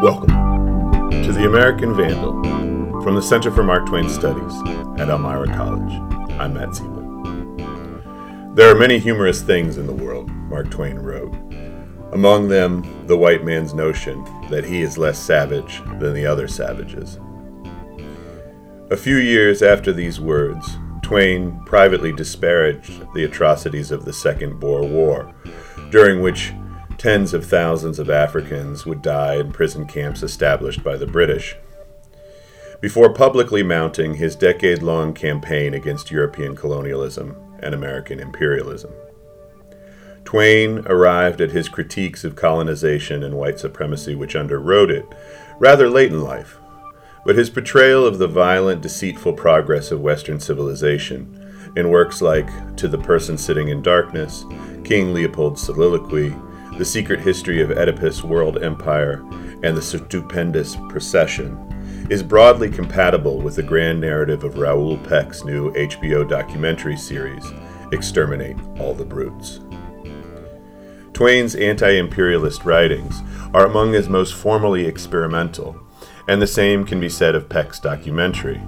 Welcome to The American Vandal from the Center for Mark Twain Studies at Elmira College. I'm Matt Seybold. There are many humorous things in the world, Mark Twain wrote. Among them, the white man's notion that he is less savage than the other savages. A few years after these words, Twain privately disparaged the atrocities of the Second Boer War, during which tens of thousands of Africans would die in prison camps established by the British. Before publicly mounting his decade long campaign against European colonialism and American imperialism. Twain arrived at his critiques of colonization and white supremacy, which underwrote it, rather late in life. But his portrayal of the violent, deceitful progress of Western civilization, in works like To the Person Sitting in Darkness, King Leopold's Soliloquy, The Secret History of Eddypus' World Empire, and The Stupendous Procession, is broadly compatible with the grand narrative of Raoul Peck's new HBO documentary series, Exterminate All the Brutes. Twain's anti imperialist writings are among his most formally experimental, and the same can be said of Peck's documentary.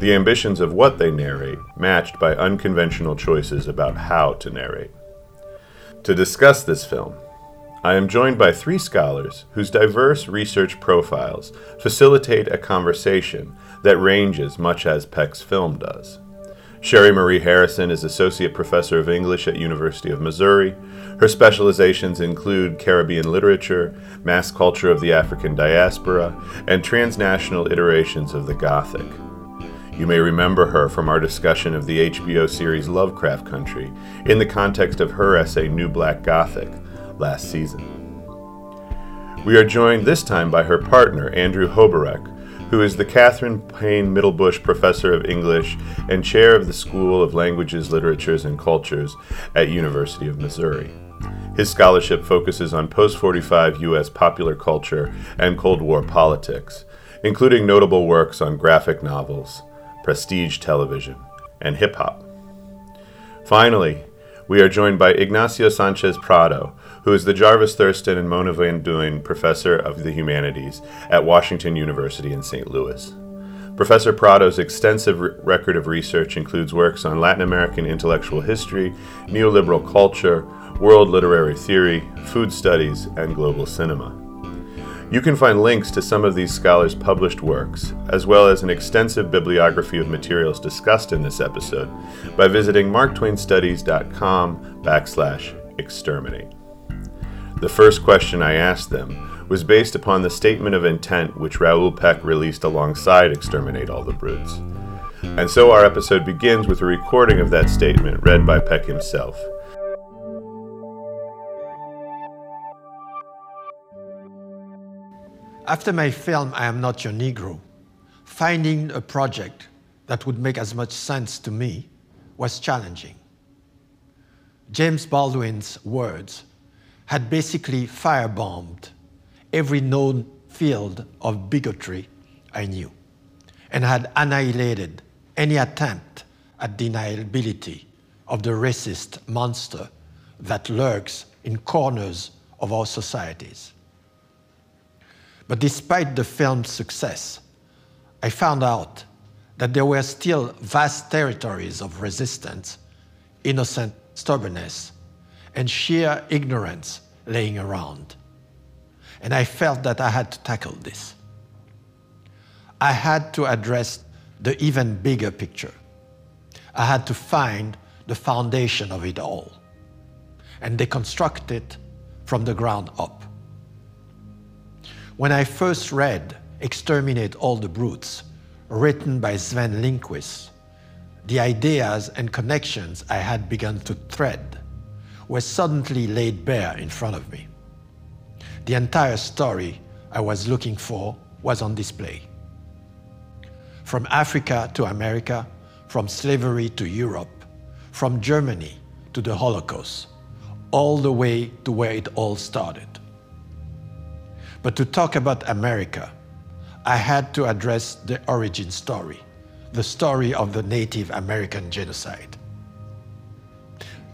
The ambitions of what they narrate matched by unconventional choices about how to narrate. To discuss this film, I am joined by three scholars whose diverse research profiles facilitate a conversation that ranges much as Peck's film does. Sheri-Marie Harrison is Associate Professor of English at University of Missouri. Her specializations include Caribbean literature, mass culture of the African diaspora, and transnational iterations of the Gothic. You may remember her from our discussion of the HBO series Lovecraft Country in the context of her essay New Black Gothic last season. We are joined this time by her partner, Andrew Hoberek, who is the Catherine Paine Middlebush Professor of English and Chair of the School of Languages, Literatures, and Cultures at University of Missouri. His scholarship focuses on post 45 U.S. popular culture and Cold War politics, including notable works on graphic novels, prestige television, and hip hop. Finally, we are joined by Ignacio Sanchez Prado, who is the Jarvis Thurston and Mona Van Duyn Professor of the Humanities at Washington University in St. Louis. Professor Prado's extensive r- record of research includes works on Latin American intellectual history, neoliberal culture, world literary theory, food studies, and global cinema. You can find links to some of these scholars' published works, as well as an extensive bibliography of materials discussed in this episode, by visiting marktwainstudies.com backslash exterminate. The first question I asked them was based upon the statement of intent which Raoul Peck released alongside Exterminate All the Brutes. And so our episode begins with a recording of that statement read by Peck himself. After my film, I Am Not Your Negro, finding a project that would make as much sense to me was challenging. James Baldwin's words had basically firebombed every known field of bigotry I knew and had annihilated any attempt at deniability of the racist monster that lurks in corners of our societies. But despite the film's success, I found out that there were still vast territories of resistance, innocent stubbornness, and sheer ignorance laying around. And I felt that I had to tackle this. I had to address the even bigger picture. I had to find the foundation of it all and deconstruct it from the ground up. When I first read Exterminate All the Brutes, written by Sven Lindqvist, the ideas and connections I had begun to thread were suddenly laid bare in front of me. The entire story I was looking for was on display. From Africa to America, from slavery to Europe, from Germany to the Holocaust, all the way to where it all started. But to talk about America, I had to address the origin story, the story of the Native American genocide.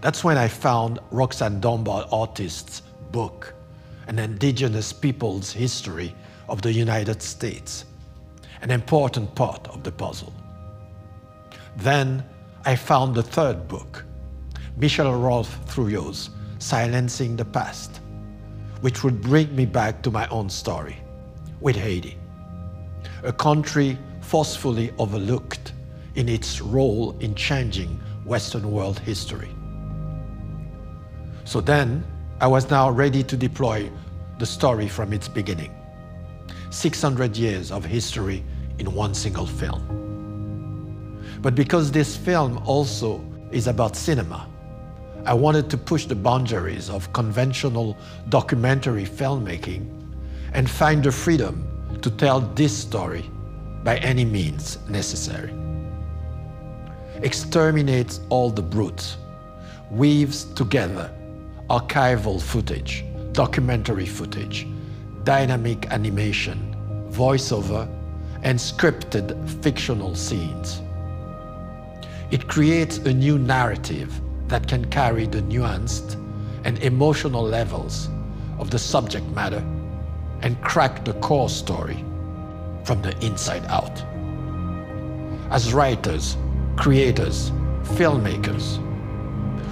That's when I found Roxanne Dunbar-Ortiz's book, An Indigenous People's History of the United States, an important part of the puzzle. Then I found the third book, Michel-Rolph Trouillot's Silencing the Past, which would bring me back to my own story with Haiti, a country forcefully overlooked in its role in changing Western world history. So then, I was now ready to deploy the story from its beginning. 600 years of history in one single film. But because this film also is about cinema, I wanted to push the boundaries of conventional documentary filmmaking and find the freedom to tell this story by any means necessary. Exterminates all the brutes, weaves together archival footage, documentary footage, dynamic animation, voiceover, and scripted fictional scenes. It creates a new narrative that can carry the nuanced and emotional levels of the subject matter and crack the core story from the inside out. As writers, creators, filmmakers,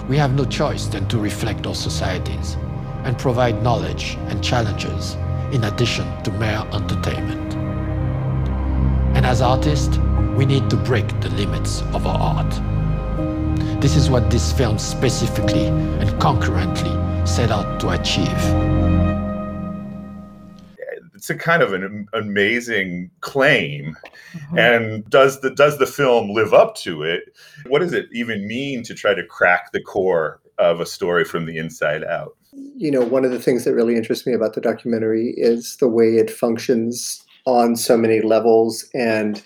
we have no choice than to reflect our societies and provide knowledge and challenges in addition to mere entertainment. And as artists, we need to break the limits of our art. This is what this film specifically and concurrently set out to achieve. It's a kind of an amazing claim, mm-hmm. and does the does the film live up to it? What does it even mean to try to crack the core of a story from the inside out? You know, one of the things that really interests me about the documentary is the way it functions on so many levels and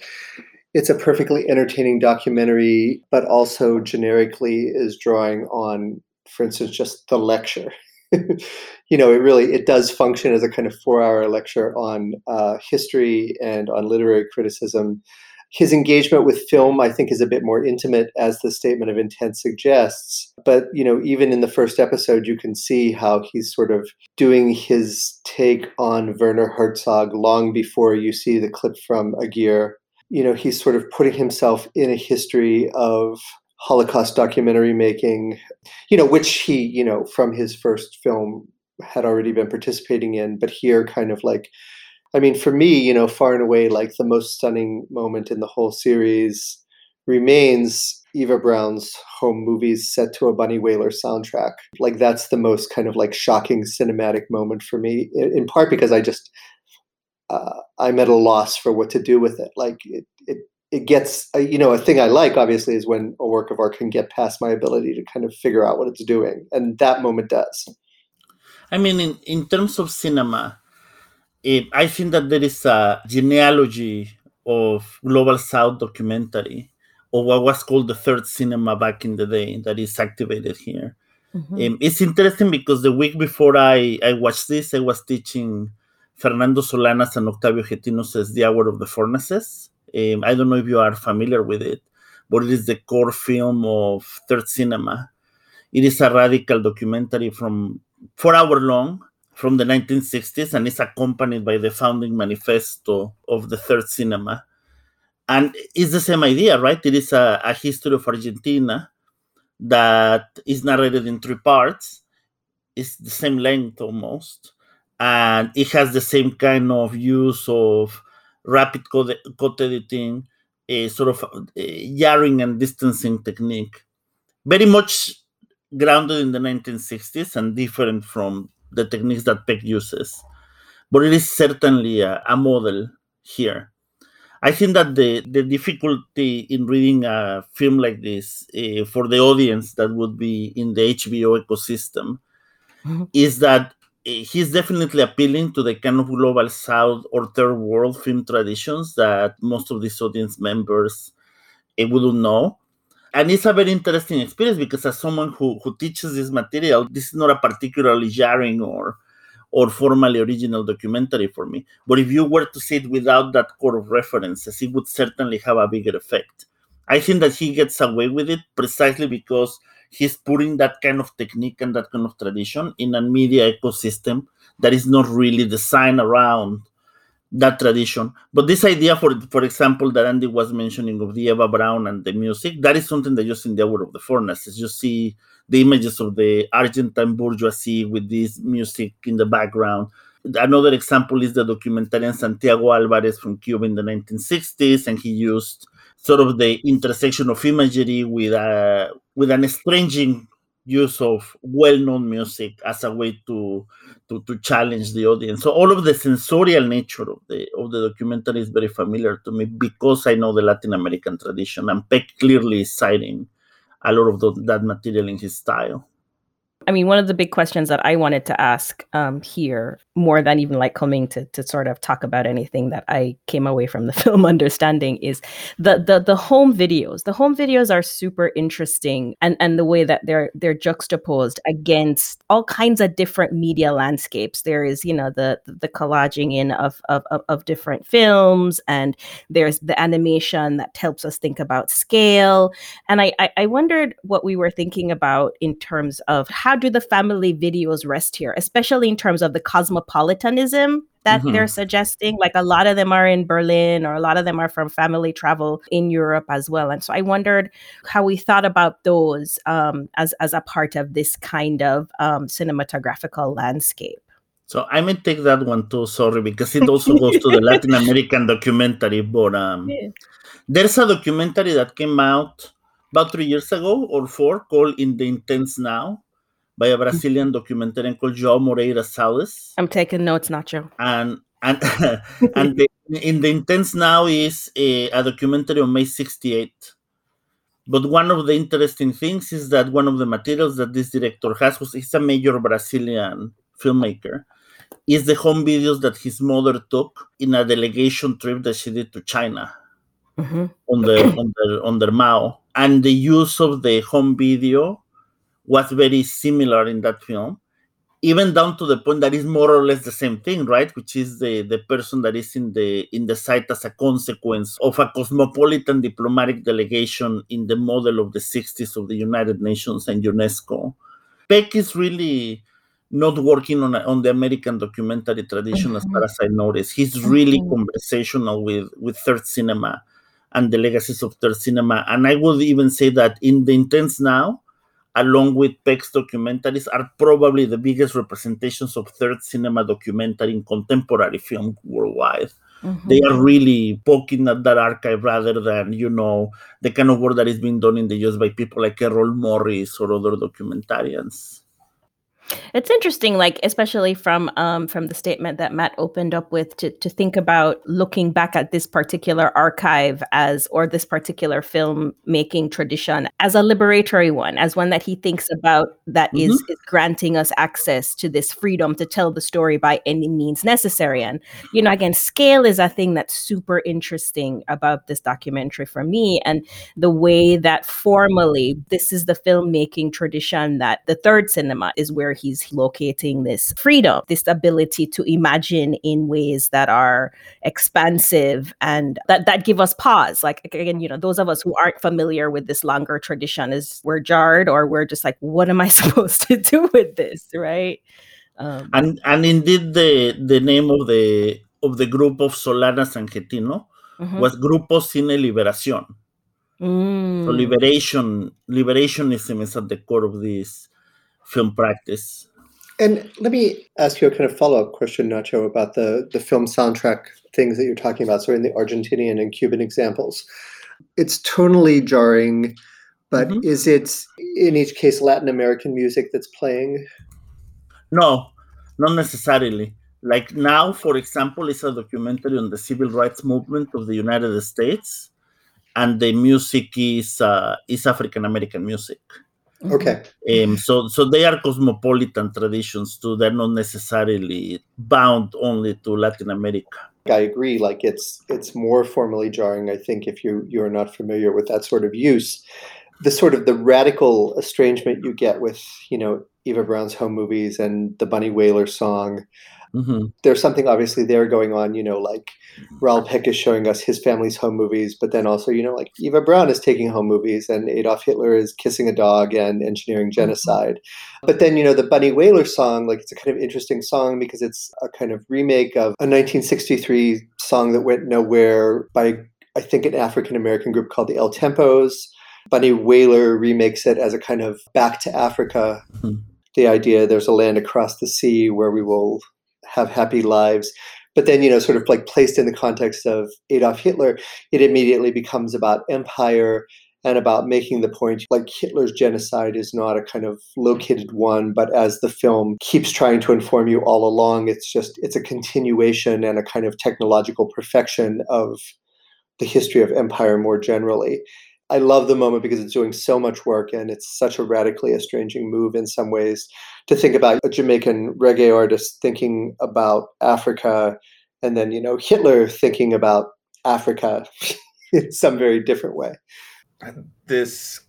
it's a perfectly entertaining documentary, but also generically is drawing on, for instance, just the lecture. you know, it really it does function as a kind of four-hour lecture on uh, history and on literary criticism. His engagement with film, I think, is a bit more intimate, as the statement of intent suggests. But you know, even in the first episode, you can see how he's sort of doing his take on Werner Herzog long before you see the clip from Aguirre you know, he's sort of putting himself in a history of Holocaust documentary making, you know, which he, you know, from his first film had already been participating in, but here kind of like, I mean, for me, you know, far and away, like the most stunning moment in the whole series remains Eva Braun's home movies set to a Bunny Wailer soundtrack. Like that's the most kind of like shocking cinematic moment for me, in part because I just uh, I'm at a loss for what to do with it. Like it, it, it gets, uh, you know, a thing I like obviously is when a work of art can get past my ability to kind of figure out what it's doing, and that moment does. I mean, in, in terms of cinema, it, I think that there is a genealogy of global South documentary, or what was called the third cinema back in the day, that is activated here. Mm-hmm. Um, it's interesting because the week before I, I watched this, I was teaching Fernando Solanas and Octavio Getino's The Hour of the Furnaces. Um, I don't know if you are familiar with it, but it is the core film of Third Cinema. It is a radical documentary from four hour long from the 1960s and it's accompanied by the founding manifesto of the Third Cinema. And it's the same idea, right? It is a, a history of Argentina that is narrated in three parts. It's the same length almost and it has the same kind of use of rapid code, code editing, a sort of jarring and distancing technique, very much grounded in the 1960s and different from the techniques that Peck uses. But it is certainly a, a model here. I think that the, the difficulty in reading a film like this uh, for the audience that would be in the HBO ecosystem mm-hmm. is that he's definitely appealing to the kind of global south or third world film traditions that most of these audience members uh, wouldn't know. And it's a very interesting experience because as someone who, who teaches this material this is not a particularly jarring or or formally original documentary for me. But if you were to see it without that core of references it would certainly have a bigger effect. I think that he gets away with it precisely because he's putting that kind of technique and that kind of tradition in a media ecosystem that is not really designed around that tradition. But this idea, for for example, that Andy was mentioning of the Eva Braun and the music, that is something that you see in the Hour of the Furnaces. You see the images of the Argentine bourgeoisie with this music in the background. Another example is the documentarian Santiago Alvarez from Cuba in the 1960s, and he used sort of the intersection of imagery with a with an estranging use of well-known music as a way to, to to challenge the audience. So all of the sensorial nature of the of the documentary is very familiar to me because I know the Latin American tradition and Peck clearly citing a lot of the, that material in his style. I mean, one of the big questions that I wanted to ask um, here more than even like coming to to sort of talk about anything that I came away from the film understanding is the the the home videos. The home videos are super interesting and and the way that they're they're juxtaposed against all kinds of different media landscapes. There is, you know, the the collaging in of of of different films and there's the animation that helps us think about scale. And I I, I wondered what we were thinking about in terms of how do the family videos rest here, especially in terms of the cosmopolitanism that mm-hmm. they're suggesting. Like a lot of them are in Berlin or a lot of them are from family travel in Europe as well. And so I wondered how we thought about those um, as, as a part of this kind of um, cinematographical landscape. So I may take that one too, sorry, because it also goes to the Latin American documentary. But um, yeah. there's a documentary that came out about three years ago or four called In the Intense Now by a Brazilian documentarian called João Moreira Salles. I'm taking notes, Nacho. And and and the, in the intense now is a, a documentary on May 68. But one of the interesting things is that one of the materials that this director has was he's a major Brazilian filmmaker is the home videos that his mother took in a delegation trip that she did to China mm-hmm. on the on the on the Mao and the use of the home video was very similar in that film even down to the point that is more or less the same thing right which is the the person that is in the in the site as a consequence of a cosmopolitan diplomatic delegation in the model of the 60s of the united nations and unesco peck is really not working on, a, on the american documentary tradition mm-hmm. as far as i noticed he's really mm-hmm. conversational with with third cinema and the legacies of third cinema and i would even say that in the intense now along with Peck's documentaries, are probably the biggest representations of third cinema documentary in contemporary film worldwide. Mm-hmm. They are really poking at that archive rather than, you know, the kind of work that is being done in the US by people like Errol Morris or other documentarians. It's interesting, like especially from um, from the statement that Matt opened up with, to to think about looking back at this particular archive as or this particular film making tradition as a liberatory one, as one that he thinks about that mm-hmm. is, is granting us access to this freedom to tell the story by any means necessary. And you know, again, scale is a thing that's super interesting about this documentary for me, and the way that formally this is the filmmaking tradition that the third cinema is where he's locating this freedom, this ability to imagine in ways that are expansive and that, that give us pause. Like again, you know, those of us who aren't familiar with this longer tradition is we're jarred or we're just like, what am I supposed to do with this? Right. Um, and and indeed the the name of the of the group of Solanas and Getino mm-hmm. was Grupo Cine Liberación. Mm. So liberation, liberationism is at the core of this film practice. And let me ask you a kind of follow-up question, Nacho, about the the film soundtrack things that you're talking about. So in the Argentinian and Cuban examples, it's tonally jarring, but mm-hmm. is it in each case Latin American music that's playing? No, not necessarily. Like now, for example, it's a documentary on the civil rights movement of the United States, and the music is uh, is African American music. Okay. Um, so so they are cosmopolitan traditions too. They're not necessarily bound only to Latin America. I agree. Like it's it's more formally jarring, I think, if you you're not familiar with that sort of use. The sort of the radical estrangement you get with, you know, Eva Braun's home movies and the Bunny Wailer song Mm-hmm. There's something obviously there going on, you know, like Raoul Peck is showing us his family's home movies, but then also, you know, like Eva Braun is taking home movies and Adolf Hitler is kissing a dog and engineering mm-hmm. genocide. Mm-hmm. But then, you know, the Bunny Wailer song, like it's a kind of interesting song because it's a kind of remake of a 1963 song that went nowhere by, I think, an African American group called the El Tempos. Bunny Wailer remakes it as a kind of back to Africa. Mm-hmm. The idea there's a land across the sea where we will have happy lives. But then, you know, sort of like placed in the context of Adolf Hitler, it immediately becomes about empire and about making the point like Hitler's genocide is not a kind of located one, but as the film keeps trying to inform you all along, it's just it's a continuation and a kind of technological perfection of the history of empire more generally. I love the moment because it's doing so much work and it's such a radically estranging move in some ways to think about a Jamaican reggae artist thinking about Africa and then, you know, Hitler thinking about Africa in some very different way. This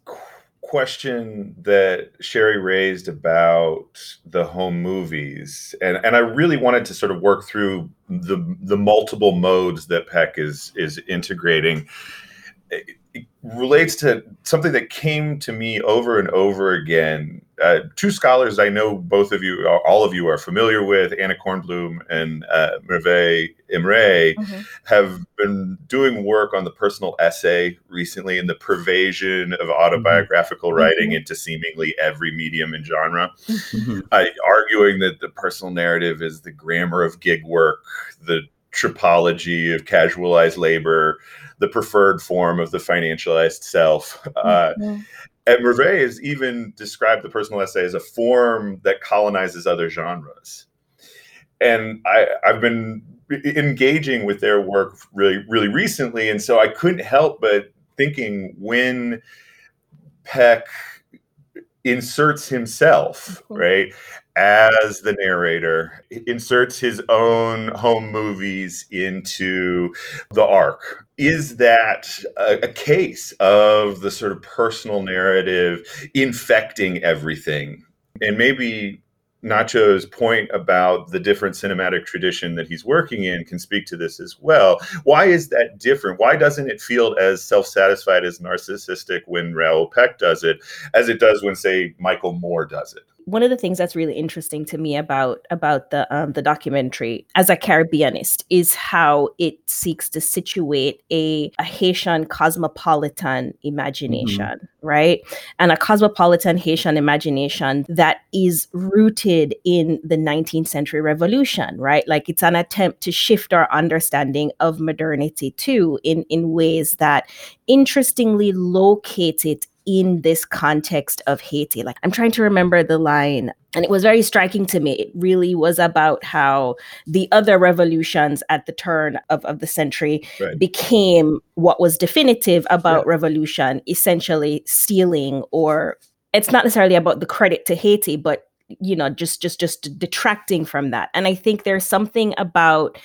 question that Sheri raised about the home movies, and, and I really wanted to sort of work through the the multiple modes that Peck is is integrating relates to something that came to me over and over again. Uh, two scholars I know both of you, all of you are familiar with, Anna Kornbluh and uh, Merve Emre, mm-hmm. have been doing work on the personal essay recently and the pervasion of autobiographical mm-hmm. writing mm-hmm. into seemingly every medium and genre, uh, arguing that the personal narrative is the grammar of gig work, the tropology of casualized labor, the preferred form of the financialized self. Uh, mm-hmm. And Merve has even described the personal essay as a form that colonizes other genres. And I, I've been engaging with their work really, really recently. And so I couldn't help but thinking when Peck inserts himself, right, as the narrator, inserts his own home movies into the arc. Is that a, a, case of the sort of personal narrative infecting everything? And maybe Nacho's point about the different cinematic tradition that he's working in can speak to this as well. Why is that different? Why doesn't it feel as self satisfied as narcissistic when Raoul Peck does it as it does when, say, Michael Moore does it? One of the things that's really interesting to me about about the um, the documentary as a Caribbeanist is how it seeks to situate a, a Haitian cosmopolitan imagination, mm-hmm. right? And a cosmopolitan Haitian imagination that is rooted in the 19th century revolution, right? Like it's an attempt to shift our understanding of modernity too in in ways that interestingly locate it in this context of Haiti. Like I'm trying to remember the line and it was very striking to me. It really was about how the other revolutions at the turn of, of the century right. became what was definitive about revolution, essentially stealing or it's not necessarily about the credit to Haiti, but you know, just just just detracting from that. And I think there's something about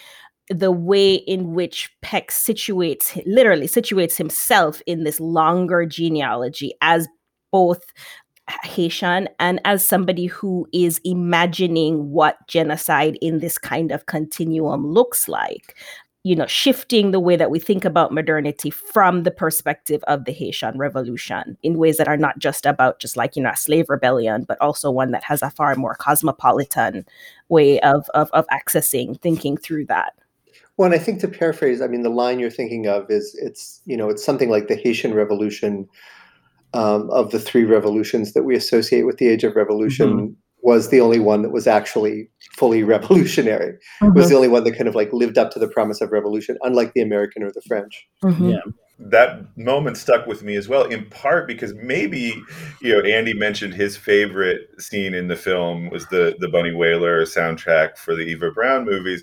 the way in which Peck situates, literally situates himself in this longer genealogy as both Haitian and as somebody who is imagining what genocide in this kind of continuum looks like. You know, shifting the way that we think about modernity from the perspective of the Haitian Revolution in ways that are not just about just like, you know, a slave rebellion, but also one that has a far more cosmopolitan way of, of, of accessing, thinking through that. Well, and I think to paraphrase, I mean, the line you're thinking of is it's you know it's something like the Haitian Revolution um, of the three revolutions that we associate with the Age of Revolution mm-hmm. was the only one that was actually fully revolutionary. Mm-hmm. Was the only one that kind of like lived up to the promise of revolution, unlike the American or the French. Mm-hmm. Yeah that moment stuck with me as well in part because maybe you know andy mentioned his favorite scene in the film was the the bunny Wailer soundtrack for the eva Braun movies.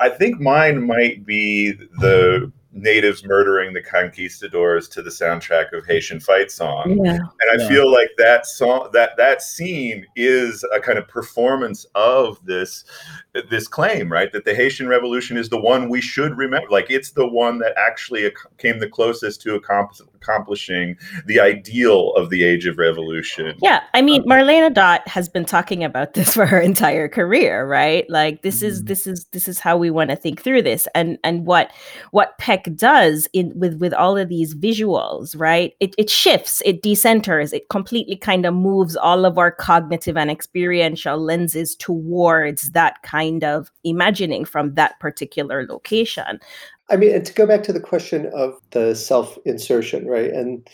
I think mine might be the natives murdering the conquistadors to the soundtrack of Haitian Fight Song. Yeah. And I yeah. feel like that song that that scene is a kind of performance of this this claim, right? That the Haitian Revolution is the one we should remember. Like it's the one that actually came the closest to accomplishing the ideal of the age of revolution. Yeah, I mean, Marlene Daut has been talking about this for her entire career, right? Like this is Mm-hmm. this is this is how we want to think through this, and and what what Peck does in with with all of these visuals, right? It it shifts, it decenters, it completely kind of moves all of our cognitive and experiential lenses towards that kind of imagining from that particular location. I mean, and to go back to the question of the self insertion, right? And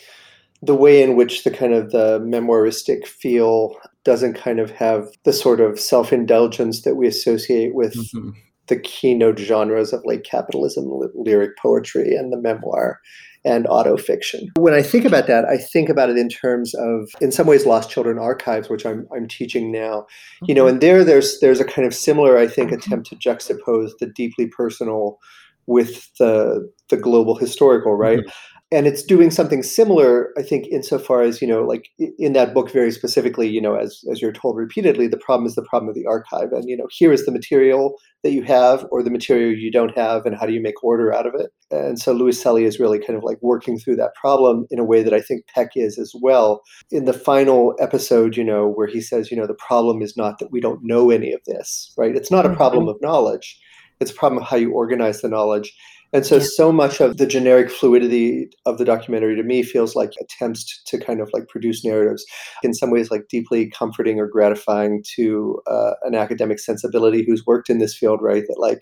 the way in which the kind of the memoiristic feel doesn't kind of have the sort of self indulgence that we associate with Mhm. the keynote genres of late capitalism, ly- lyric poetry, and the memoir and autofiction. When I think about that, I think about it in terms of, in some ways, Lost Children Archives, which I'm, I'm teaching now. You know, and there, there's there's a kind of similar, I think, attempt to juxtapose the deeply personal with the the global historical, right? Mm-hmm. And it's doing something similar, I think, insofar as you know, like in that book, very specifically, you know, as as you're told repeatedly, the problem is the problem of the archive, and you know, here is the material that you have, or the material you don't have, and how do you make order out of it? And so Luiselli is really kind of like working through that problem in a way that I think Peck is as well. In the final episode, you know, where he says, you know, the problem is not that we don't know any of this, right? It's not a mm-hmm. problem of knowledge; it's a problem of how you organize the knowledge. And so, Yeah. so much of the generic fluidity of the documentary to me feels like attempts to kind of like produce narratives in some ways like deeply comforting or gratifying to uh, an academic sensibility who's worked in this field, right? That like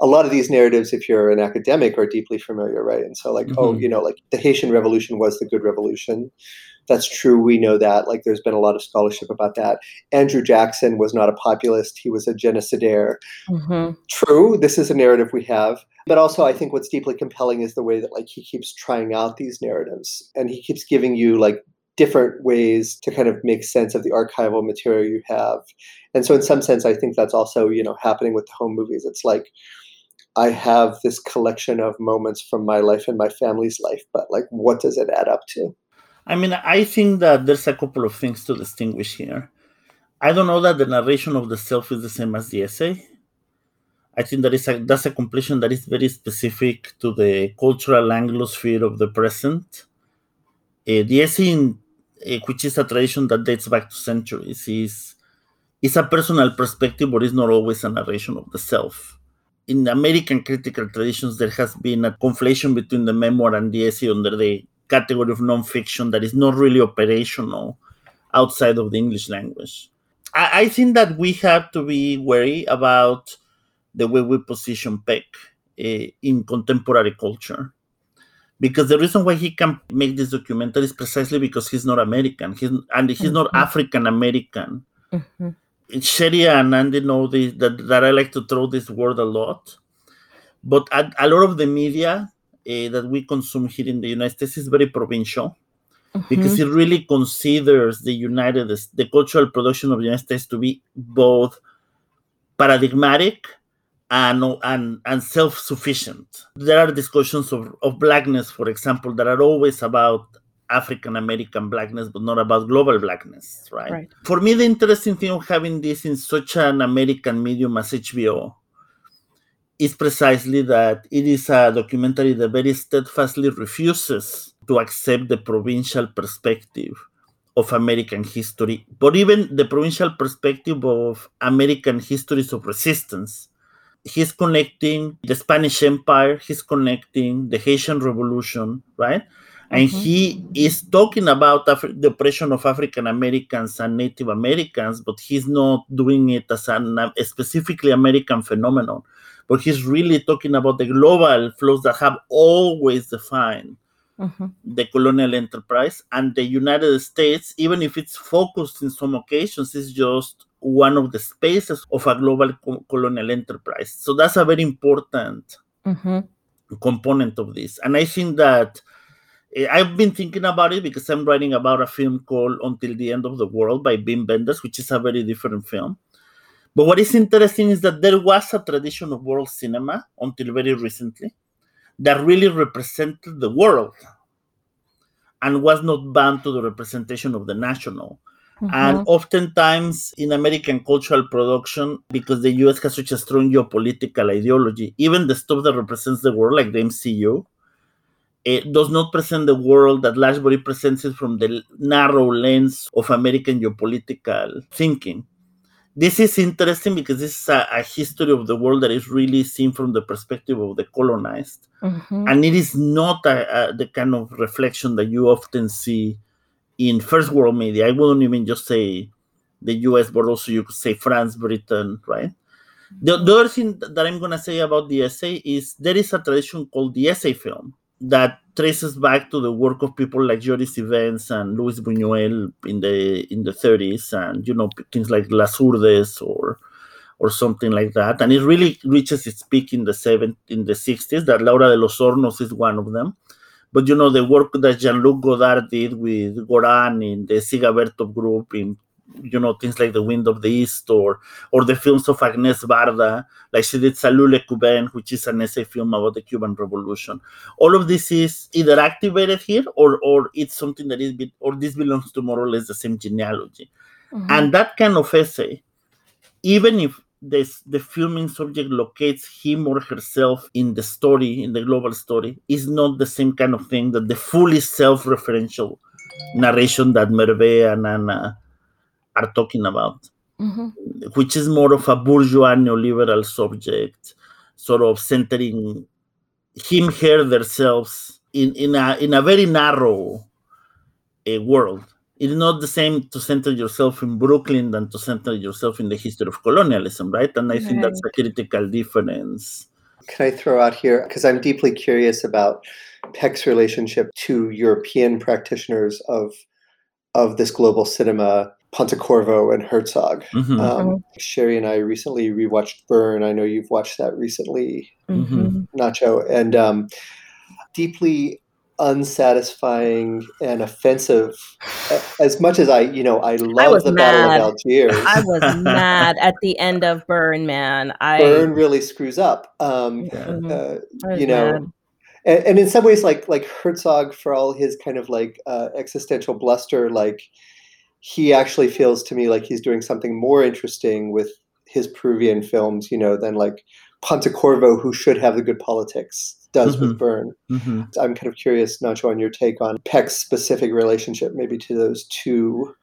a lot of these narratives, if you're an academic, are deeply familiar, right? And so, like, oh, Mhm. you know, like the Haitian Revolution was the good revolution. That's true. We know that. Like, there's been a lot of scholarship about that. Andrew Jackson was not a populist, he was a genocidaire Mhm. true this is a narrative we have but also i think what's deeply compelling is the way that like he keeps trying out these narratives and he keeps giving you like different ways to kind of make sense of the archival material you have and so in some sense i think that's also you know happening with the home movies it's like i have this collection of moments from my life and my family's life but like what does it add up to I mean, I think that there's a couple of things to distinguish here. I don't know that the narration of the self is the same as the essay. I think that is a, that's a completion that is very specific to the cultural Anglosphere of the present. Uh, the essay, in, uh, which is a tradition that dates back to centuries, is is a personal perspective, but is not always a narration of the self. In American critical traditions, there has been a conflation between the memoir and the essay under the category of nonfiction that is not really operational outside of the English language. I, I think that we have to be wary about the way we position Peck uh, in contemporary culture. Because the reason why he can make this documentary is precisely because he's not American, he's, and he's not Mhm. African American. Mhm. Sheri and Andy know this, that, that I like to throw this word a lot. But a, a lot of the media uh, that we consume here in the United States is very provincial because it really considers the United the cultural production of the United States to be both paradigmatic and and, and self-sufficient. There are discussions of, of blackness, for example, that are always about African American blackness, but not about global blackness, right? Right. For me, the interesting thing of having this in such an American medium as HBO is precisely that it is a documentary that very steadfastly refuses to accept the provincial perspective of American history, but even the provincial perspective of American histories of resistance. He's connecting the Spanish Empire, he's connecting the Haitian Revolution, right? And Mhm. he is talking about Af- the oppression of African Americans and Native Americans, but he's not doing it as an, a specifically American phenomenon. But he's really talking about the global flows that have always defined Mhm. the colonial enterprise and the United States, even if it's focused in some occasions, is just one of the spaces of a global co- colonial enterprise. So that's a very important Mhm. component of this. And I think that eh, I've been thinking about it because I'm writing about a film called Until the End of the World by Wim Wenders, which is a very different film. But what is interesting is that there was a tradition of world cinema until very recently that really represented the world and was not bound to the representation of the national. And Mhm. oftentimes in American cultural production, because the US has such a strong geopolitical ideology, even the stuff that represents the world, like the MCU, it does not present the world that Lansbury presents it from the narrow lens of American geopolitical thinking. This is interesting because this is a, a history of the world that is really seen from the perspective of the colonized. Mhm. And it is not a, a, the kind of reflection that you often see in first world media. I wouldn't even just say the US, but also you could say France, Britain, right? The, the other thing that I'm going to say about the essay is there is a tradition called the essay film that traces back to the work of people like Joris Ivens and Luis Buñuel in the in the 30s, and you know things like Las Hurdes or or something like that. And it really reaches its peak in the seven in the 60s. That La hora de los hornos is one of them. But you know the work that Jean-Luc Godard did with Gorin in the Dziga Vertov group in you know things like the wind of the east or or the films of agnes varda like she did salut les cubains which is an essay film about the cuban revolution. All of this is either activated here or or it's something that is or this belongs to more or less the same genealogy. Mhm. and that kind of essay even if this the filming subject locates him or herself in the story in the global story is not the same kind of thing that the fully self-referential narration that merve and anna are talking about Mhm. which is more of a bourgeois neoliberal subject, sort of centering him, her, themselves in, in a in a very narrow uh, world. It's not the same to center yourself in Brooklyn than to center yourself in the history of colonialism, right? And I think that's a critical difference. Can I throw out here because I'm deeply curious about Peck's relationship to European practitioners of of this global cinema, Pontecorvo and Herzog. Mhm. Um, Sheri and I recently rewatched Burn. I know you've watched that recently, Mhm. Nacho, and um, deeply unsatisfying and offensive. As much as I, you know, I love was the Battle of Algiers. I was mad at the end of Burn, man. I Burn really screws up. Um, Yeah. Mhm. uh, you know, mad. and, and in some ways like like herzog for all his kind of like uh, existential bluster like he actually feels to me like he's doing something more interesting with his peruvian films you know than like pontecorvo who should have the good politics does with Mhm. burn Mhm. i'm kind of curious nacho on your take on peck's specific relationship maybe to those two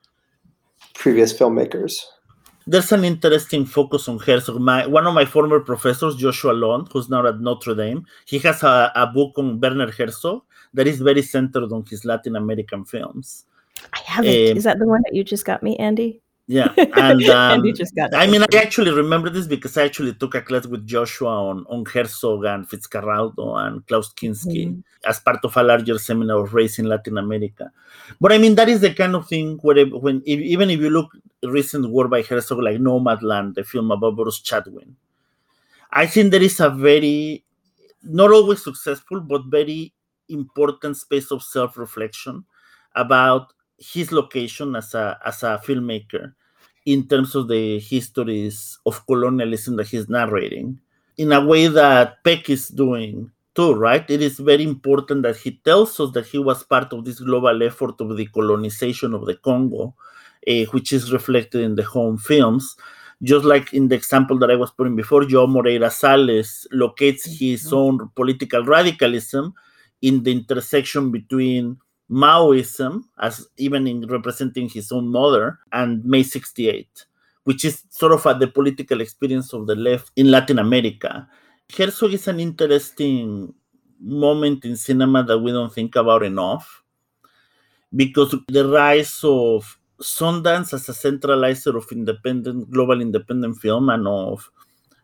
previous filmmakers There's an interesting focus on Herzog. My one of my former professors, Joshua Lund, who's now at Notre Dame, he has a, a book on Werner Herzog that is very centered on his Latin American films. I have it. um, Is that the one that you just got me, Andy? Yeah, and um, Andy just got. I mean, I actually remember this because I actually took a class with Joshua on, on Herzog and Fitzcarraldo and Klaus Kinski Mhm. as part of a larger seminar of race in Latin America. But I mean, that is the kind of thing where when if, even if you look recent work by Herzog like Nomadland, the film about Bruce Chatwin, I think there is a very not always successful but very important space of self-reflection about his location as a as a filmmaker in terms of the histories of colonialism that he's narrating in a way that Peck is doing too, right? It is very important that he tells us that he was part of this global effort of the colonization of the Congo, eh, which is reflected in the home films. Just like in the example that I was putting before, João Moreira Salles locates his own political radicalism in the intersection between Maoism, as even in representing his own mother, and May 68, which is sort of at the political experience of the left in Latin America. Herzog is an interesting moment in cinema that we don't think about enough because the rise of Sundance as a centralizer of independent, global independent film and of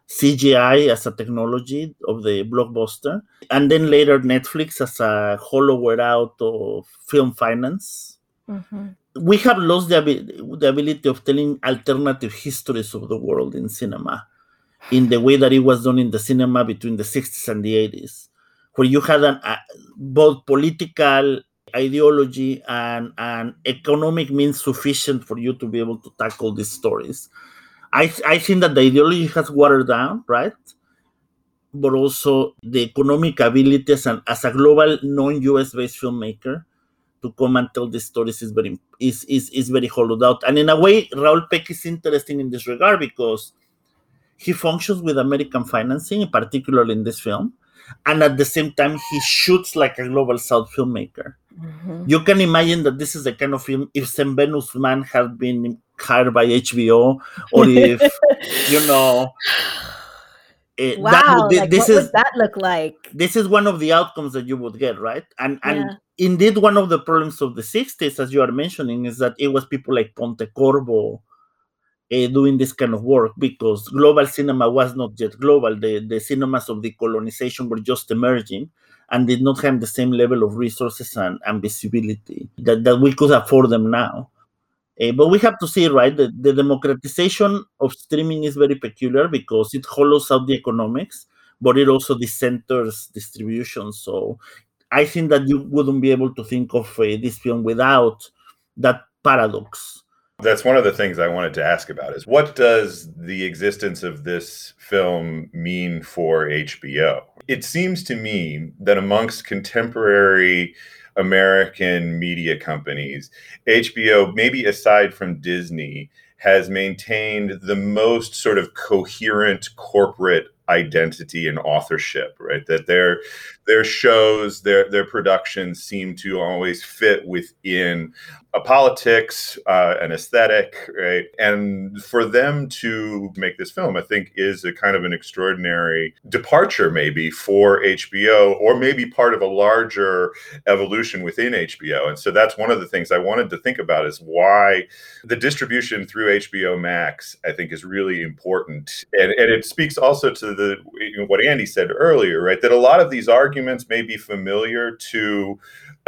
CGI as a technology of the blockbuster, and then later Netflix as a hollower out of film finance. Mhm. We have lost the, the ability of telling alternative histories of the world in cinema in the way that it was done in the cinema between the 60s and the 80s, where you had an, uh, both political ideology and, and economic means sufficient for you to be able to tackle these stories. I, I think that the ideology has watered down, right? But also the economic abilities and as a global non-US based filmmaker to come and tell these stories is very is, is, is very hollowed out. And in a way, Raoul Peck is interesting in this regard because he functions with American financing, particularly in this film. and at the same time he shoots like a global south filmmaker mm-hmm. you can imagine that this is the kind of film if Sam Man had been hired by hbo or if you know it, wow, that, like, this what is, would that look like? This is one of the outcomes that you would get, right? And and yeah. indeed, one of the problems of the '60s, as you are mentioning, is that it was people like Pontecorvo uh, doing this kind of work because global cinema was not yet global. The the cinemas of decolonization were just emerging and did not have the same level of resources and, and visibility that, that we could afford them now. Uh, but we have to see, right, the, the democratization of streaming is very peculiar because it hollows out the economics, but it also decenters distribution. So I think that you wouldn't be able to think of uh, this film without that paradox. That's one of the things I wanted to ask about is what does the existence of this film mean for HBO? It seems to me that amongst contemporary American media companies, HBO, maybe aside from Disney, has maintained the most sort of coherent corporate identity and authorship right? That their their shows their their productions seem to always fit within a politics, uh, an aesthetic, right? And for them to make this film, I think, is a kind of an extraordinary departure, maybe for HBO, or maybe part of a larger evolution within HBO. And so that's one of the things I wanted to think about is why the distribution through HBO Max, I think, is really important. And, and it speaks also to the you know, what Andy said earlier, right? That a lot of these arguments may be familiar to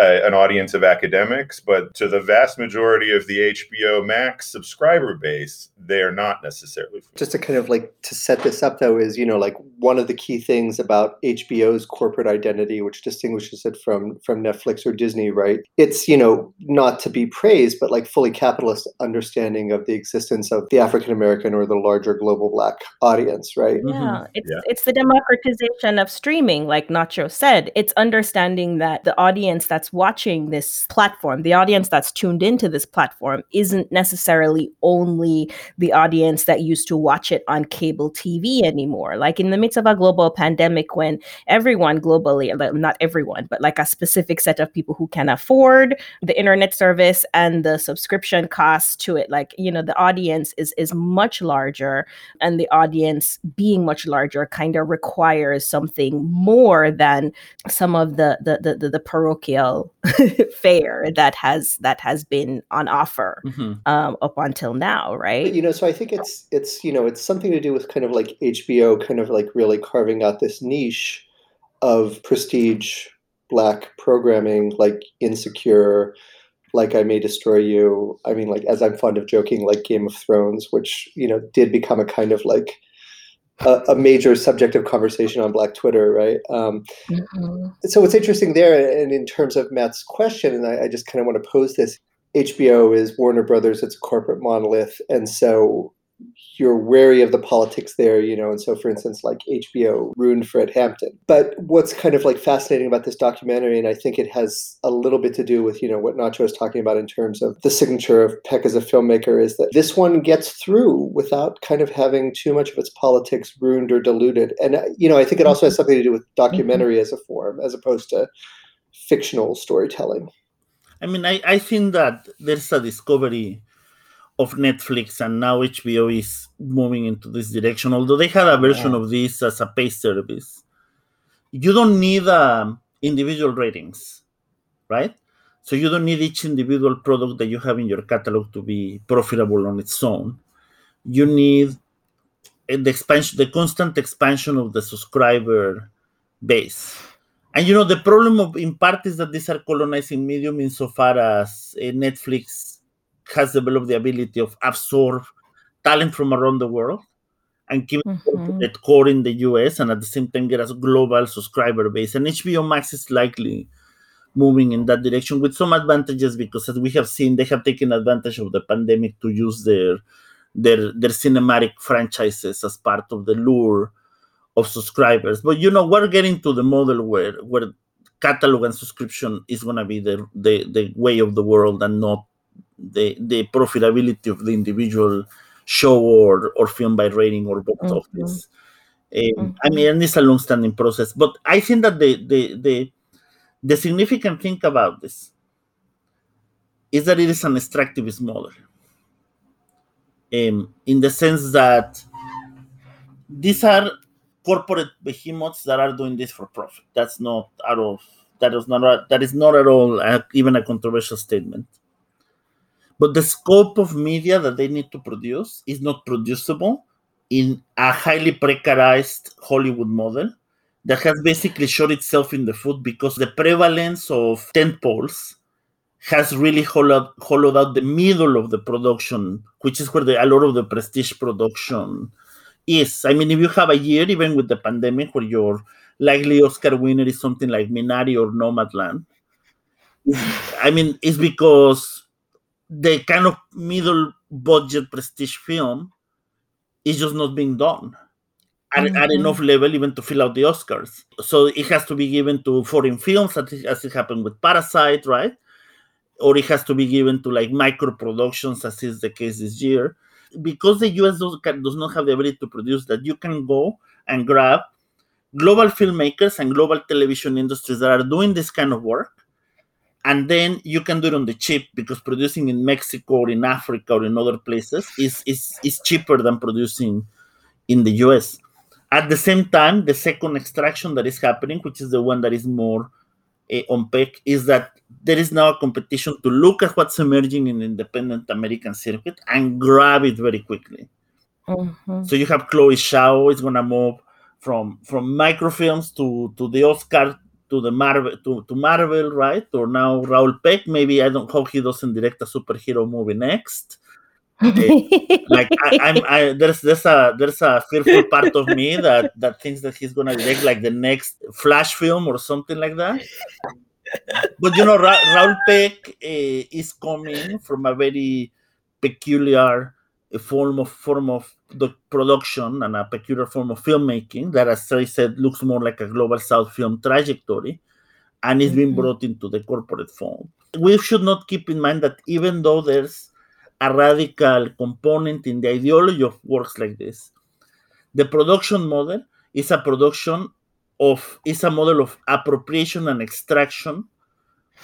uh, an audience of academics, but to the vast majority of the HBO Max subscriber base, they are not necessarily. Just to kind of like to set this up, though, is you know like one of the key things about HBO's corporate identity, which distinguishes it from from Netflix or Disney, right? It's you know not to be praised, but like fully capitalist understanding of the existence of the African American or the larger global Black audience, right? Yeah, mm-hmm. it's yeah. it's the democratization of streaming, like Nacho said. It's understanding that the audience that's watching this platform, the audience that's tuned into this platform, isn't necessarily only the audience that used to watch it on cable TV anymore. Like in the midst of a global pandemic, when everyone globally, uh, not everyone, but like a specific set of people who can afford the internet service and the subscription costs to it, like, you know, the audience is is much larger and the audience being much larger kind of requires something more than some of the the the, the, the parochial fare that has that has been on offer mm-hmm. um, up until now, right? But, you know, so I think it's it's you know it's something to do with kind of like HBO, kind of like really carving out this niche of prestige black programming, like Insecure, like I May Destroy You. I mean, like as I'm fond of joking, like Game of Thrones, which you know did become a kind of like a, a, major subject of conversation on Black Twitter, right? Um, mm-hmm. So what's interesting there, and in terms of Matt's question, and I, I just kind of want to pose this: HBO is Warner Brothers; it's a corporate monolith, and so you're wary of the politics there, you know. And so, for instance, like HBO ruined Fred Hampton. But what's kind of like fascinating about this documentary, and I think it has a little bit to do with, you know, what Nacho is talking about in terms of the signature of Peck as a filmmaker, is that this one gets through without kind of having too much of its politics ruined or diluted. And, uh, you know, I think it also has something to do with documentary as a form as opposed to fictional storytelling. I mean, I, I think that there's a discovery of Netflix and now HBO is moving into this direction. Although they had a version yeah. of this as a pay service, you don't need um, individual ratings, right? So you don't need each individual product that you have in your catalog to be profitable on its own. You need the expansion, the constant expansion of the subscriber base. And you know the problem of in part is that these are colonizing medium insofar as uh, Netflix has developed the ability of absorb talent from around the world and keep mm-hmm. it core in the US and at the same time get a global subscriber base. And HBO Max is likely moving in that direction with some advantages because as we have seen, they have taken advantage of the pandemic to use their their their cinematic franchises as part of the lure of subscribers. But you know, we're getting to the model where where catalog and subscription is gonna be the the, the way of the world and not the the profitability of the individual show or or film by rating or box mm-hmm. office. Um, I mean, it's a long-standing process, but I think that the the the the significant thing about this is that it is an extractivist model, um, in the sense that these are corporate behemoths that are doing this for profit. That's not out of that is not that is not at all a, even a controversial statement. But the scope of media that they need to produce is not producible in a highly precarized Hollywood model that has basically shot itself in the foot because the prevalence of tent poles has really hollowed, hollowed out the middle of the production, which is where the, a lot of the prestige production is. I mean, if you have a year, even with the pandemic, where your likely Oscar winner is something like Minari or Nomadland, I mean, it's because the kind of middle budget prestige film is just not being done at, mm-hmm. at, enough level even to fill out the Oscars. So it has to be given to foreign films, as it happened with Parasite, right? Or it has to be given to like micro productions, as is the case this year. Because the US does, does not have the ability to produce that, you can go and grab global filmmakers and global television industries that are doing this kind of work and then you can do it on the cheap because producing in Mexico or in Africa or in other places is is, is cheaper than producing in the US. At the same time, the second extraction that is happening, which is the one that is more uh, on peak, is that there is now a competition to look at what's emerging in the independent American circuit and grab it very quickly. Mm-hmm. So you have Chloe Zhao is gonna move from from microfilms to to the Oscar to the Marvel to, to Marvel, right? Or now Raoul Peck. Maybe I don't hope he doesn't direct a superhero movie next. like I, I, there's there's a there's a fearful part of me that that thinks that he's gonna direct like the next Flash film or something like that. But you know, Ra- Raoul Peck uh, is coming from a very peculiar a form of form of the production and a peculiar form of filmmaking that, as I said, looks more like a global south film trajectory and is mm-hmm. being brought into the corporate form. We should not keep in mind that even though there's a radical component in the ideology of works like this, the production model is a production of is a model of appropriation and extraction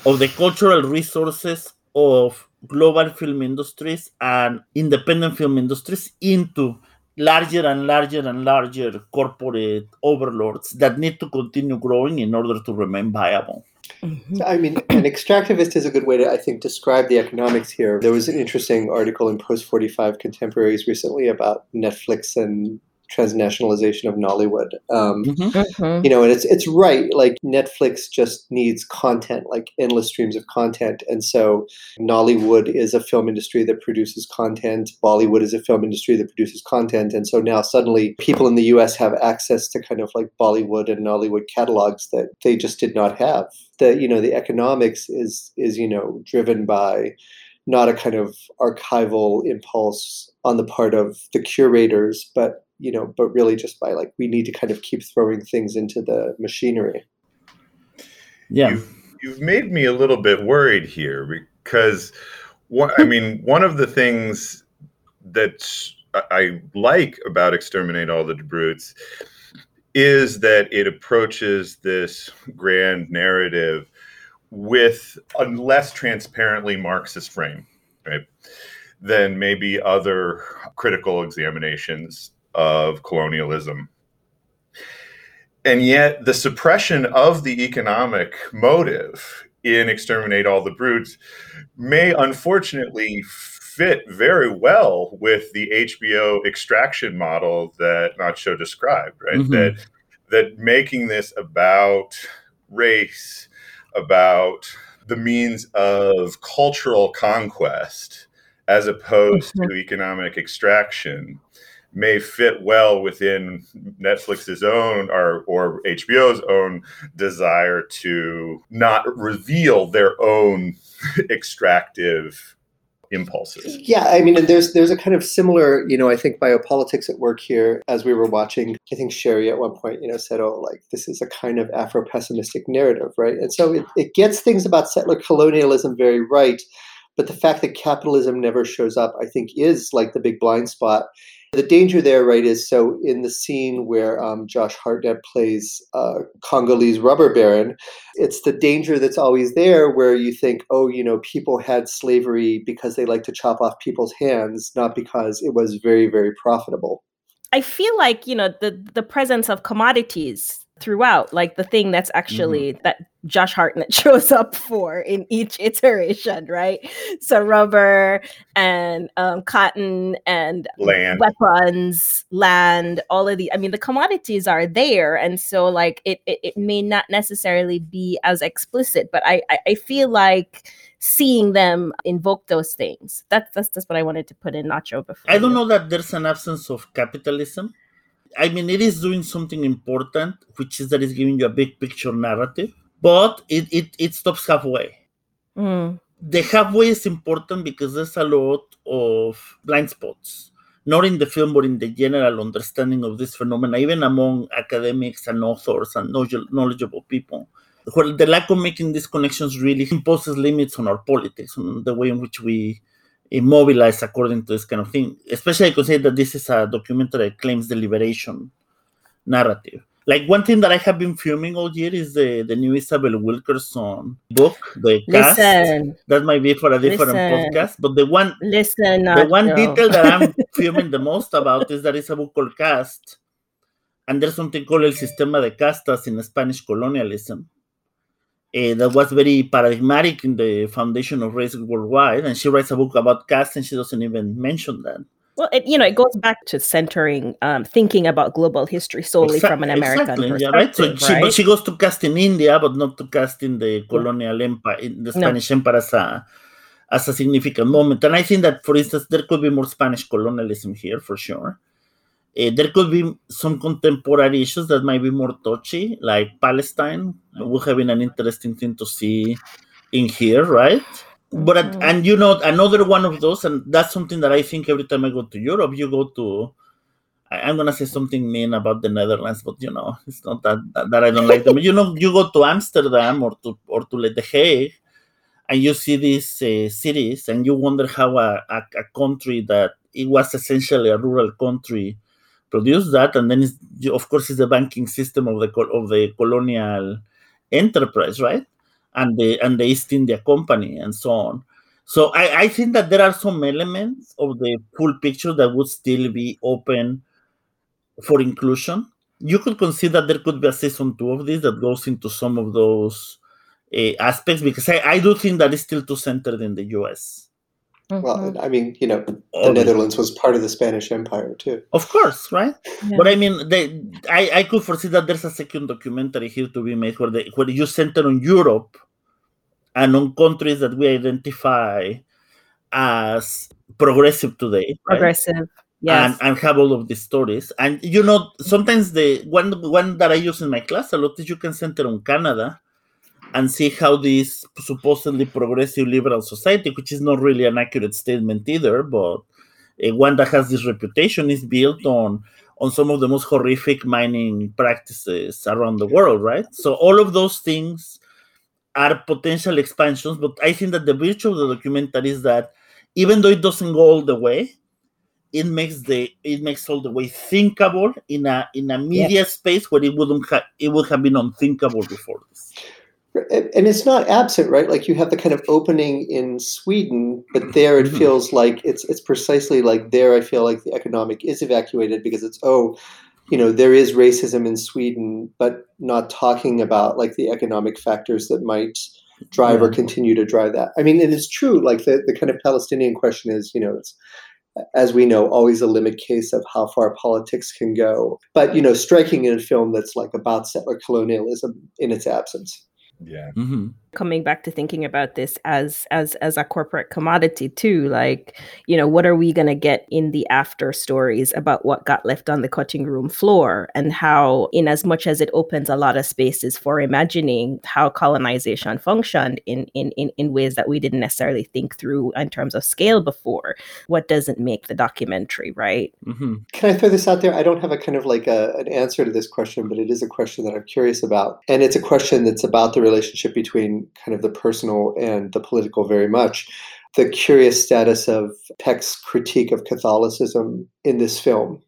of the cultural resources of global film industries and independent film industries into larger and larger and larger corporate overlords that need to continue growing in order to remain viable. Mm-hmm. I mean, an extractivist is a good way to, I think, describe the economics here. There was an interesting article in Post 45 Contemporaries recently about Netflix and transnationalization of Nollywood. Um, mm-hmm. Mm-hmm. You know, and it's it's right. Like Netflix just needs content, like endless streams of content, and so Nollywood is a film industry that produces content. Bollywood is a film industry that produces content, and so now suddenly people in the U.S. have access to kind of like Bollywood and Nollywood catalogs that they just did not have. The you know the economics is is you know driven by not a kind of archival impulse on the part of the curators, but you know, but really just by like we need to kind of keep throwing things into the machinery. Yeah. You've, you've made me a little bit worried here because what I hmm. mean, one of the things that I like about Exterminate All the Brutes is that it approaches this grand narrative with a less transparently Marxist frame, right? Than maybe other critical examinations of colonialism. And yet, the suppression of the economic motive in Exterminate All the Brutes may unfortunately fit very well with the HBO extraction model that Nacho described, right? Mm-hmm. That that making this about race, about the means of cultural conquest as opposed mm-hmm. to economic extraction may fit well within Netflix's own or or HBO's own desire to not reveal their own extractive impulses. Yeah, I mean, and there's there's a kind of similar, you know, I think biopolitics at work here. As we were watching, I think Sheri at one point, you know, said, "Oh, like this is a kind of Afro-pessimistic narrative, right?" And so it, it gets things about settler colonialism very right, But the fact that capitalism never shows up, I think, is like the big blind spot. The danger there, right, is so in the scene where um, Josh Hartnett plays uh, Congolese rubber baron, it's the danger that's always there where you think, oh, you know, people had slavery because they like to chop off people's hands, not because it was very, very profitable. I feel like, you know, the the presence of commodities throughout like the thing that's actually mm-hmm. that josh hartnett shows up for in each iteration right? So rubber and um, cotton and land. weapons land all of the i mean the commodities are there. And so like it it, it may not necessarily be as explicit but I, I i feel like seeing them invoke those things. That's that's, that's what i wanted to put in nacho before. I don't know that there's an absence of capitalism I mean, it is doing something important, which is that it's giving you a big picture narrative, but it, it, it stops halfway. Mm. The halfway is important because there's a lot of blind spots, not in the film, but in the general understanding of this phenomena, even among academics and authors and knowledgeable people. Where the lack of making these connections really imposes limits on our politics, on the way in which we immobilized according to this kind of thing. Especially consider that this is a documentary that claims the liberation narrative. Like one thing that I have been filming all year is the, the new Isabel Wilkerson book, the cast. Listen, that might be for a different listen, podcast. But the one listen, the one detail that I'm filming the most about is that it's a book called Caste. And there's something called El Sistema de Castas in Spanish colonialism uh, that was very paradigmatic in the foundation of race worldwide. And she writes a book about caste, and she doesn't even mention that. Well, it, you know, it goes back to centering, um, thinking about global history solely from an American exactly, perspective. Yeah, right. So she, but she goes to caste in India, but not to caste in the colonial empire, in the Spanish no. empire as a, as a significant moment. And I think that, for instance, there could be more Spanish colonialism here for sure. Uh, there could be some contemporary issues that might be more touchy, like Palestine. Would have been an interesting thing to see in here, right? But mm-hmm. and you know another one of those, and that's something that I think every time I go to Europe, you go to. I, am gonna say something mean about the Netherlands, but you know it's not that that, that I don't like them. you know, you go to Amsterdam or to or to The Hague, and you see these uh, cities, and you wonder how a, a, a country that it was essentially a rural country produce that, and then of course it's the banking system of the of the colonial enterprise, right? And the and the East India Company and so on. So I, I think that there are some elements of the full picture that would still be open for inclusion. You could consider there could be a season two of this that goes into some of those uh, aspects because I, I do think that it's still too centered in the US. Mm-hmm. Well, I mean, you know, the oh, Netherlands was part of the Spanish Empire too. Of course, right? Yeah. But I mean, they, I, I could foresee that there's a second documentary here to be made where they, where you center on Europe and on countries that we identify as progressive today. Progressive. Right? Yes. And, and have all of these stories. And you know, sometimes the one one that I use in my class a lot is you can center on Canada and see how this supposedly progressive liberal society, which is not really an accurate statement either, but uh, one that has this reputation, is built on on some of the most horrific mining practices around the world, right? So all of those things are potential expansions, but I think that the virtue of the documentary is that even though it doesn't go all the way, it makes the it makes all the way thinkable in a in a media yeah. space where it wouldn't have it would have been unthinkable before this and it's not absent right? Like you have the kind of opening in sweden but there it mm-hmm. feels like it's it's precisely like there i feel like the economic is evacuated because it's oh you know there is racism in sweden but not talking about like the economic factors that might drive or continue to drive that. I mean it is true like the, the kind of palestinian question is you know it's as we know always a limit case of how far politics can go. But you know striking in a film that's like about settler colonialism in its absence yeah mm-hmm. Coming back to thinking about this as as as a corporate commodity too like you know what are we going to get in the after stories about what got left on the cutting room floor and how in as much as it opens a lot of spaces for imagining how colonization functioned in in in, in ways that we didn't necessarily think through in terms of scale before what doesn't make the documentary right? Mm-hmm. can i throw this out there? I don't have a kind of like a, an answer to this question but it is a question that i'm curious about. And it's a question that's about the relationship between kind of the personal and the political very much. the curious status of Peck's critique of Catholicism in this film.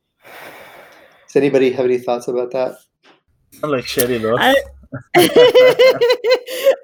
Does anybody have any thoughts about that? I'm like Sheri does. I,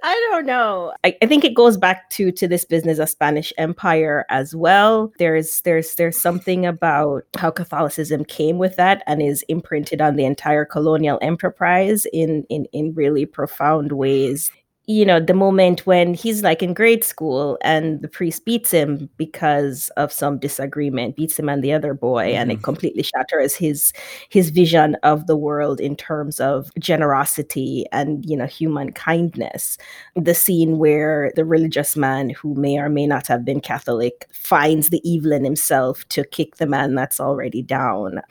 I don't know. I, I, think it goes back to to this business of Spanish Empire as well. There's there's there's something about how Catholicism came with that and is imprinted on the entire colonial enterprise in in in really profound ways you know, the moment when he's like in grade school and the priest beats him because of some disagreement, beats him and the other boy, mm-hmm. and it mm-hmm. completely shatters his his vision of the world in terms of generosity and you know human kindness. The scene where the religious man who may or may not have been Catholic finds the evil in himself to kick the man that's already down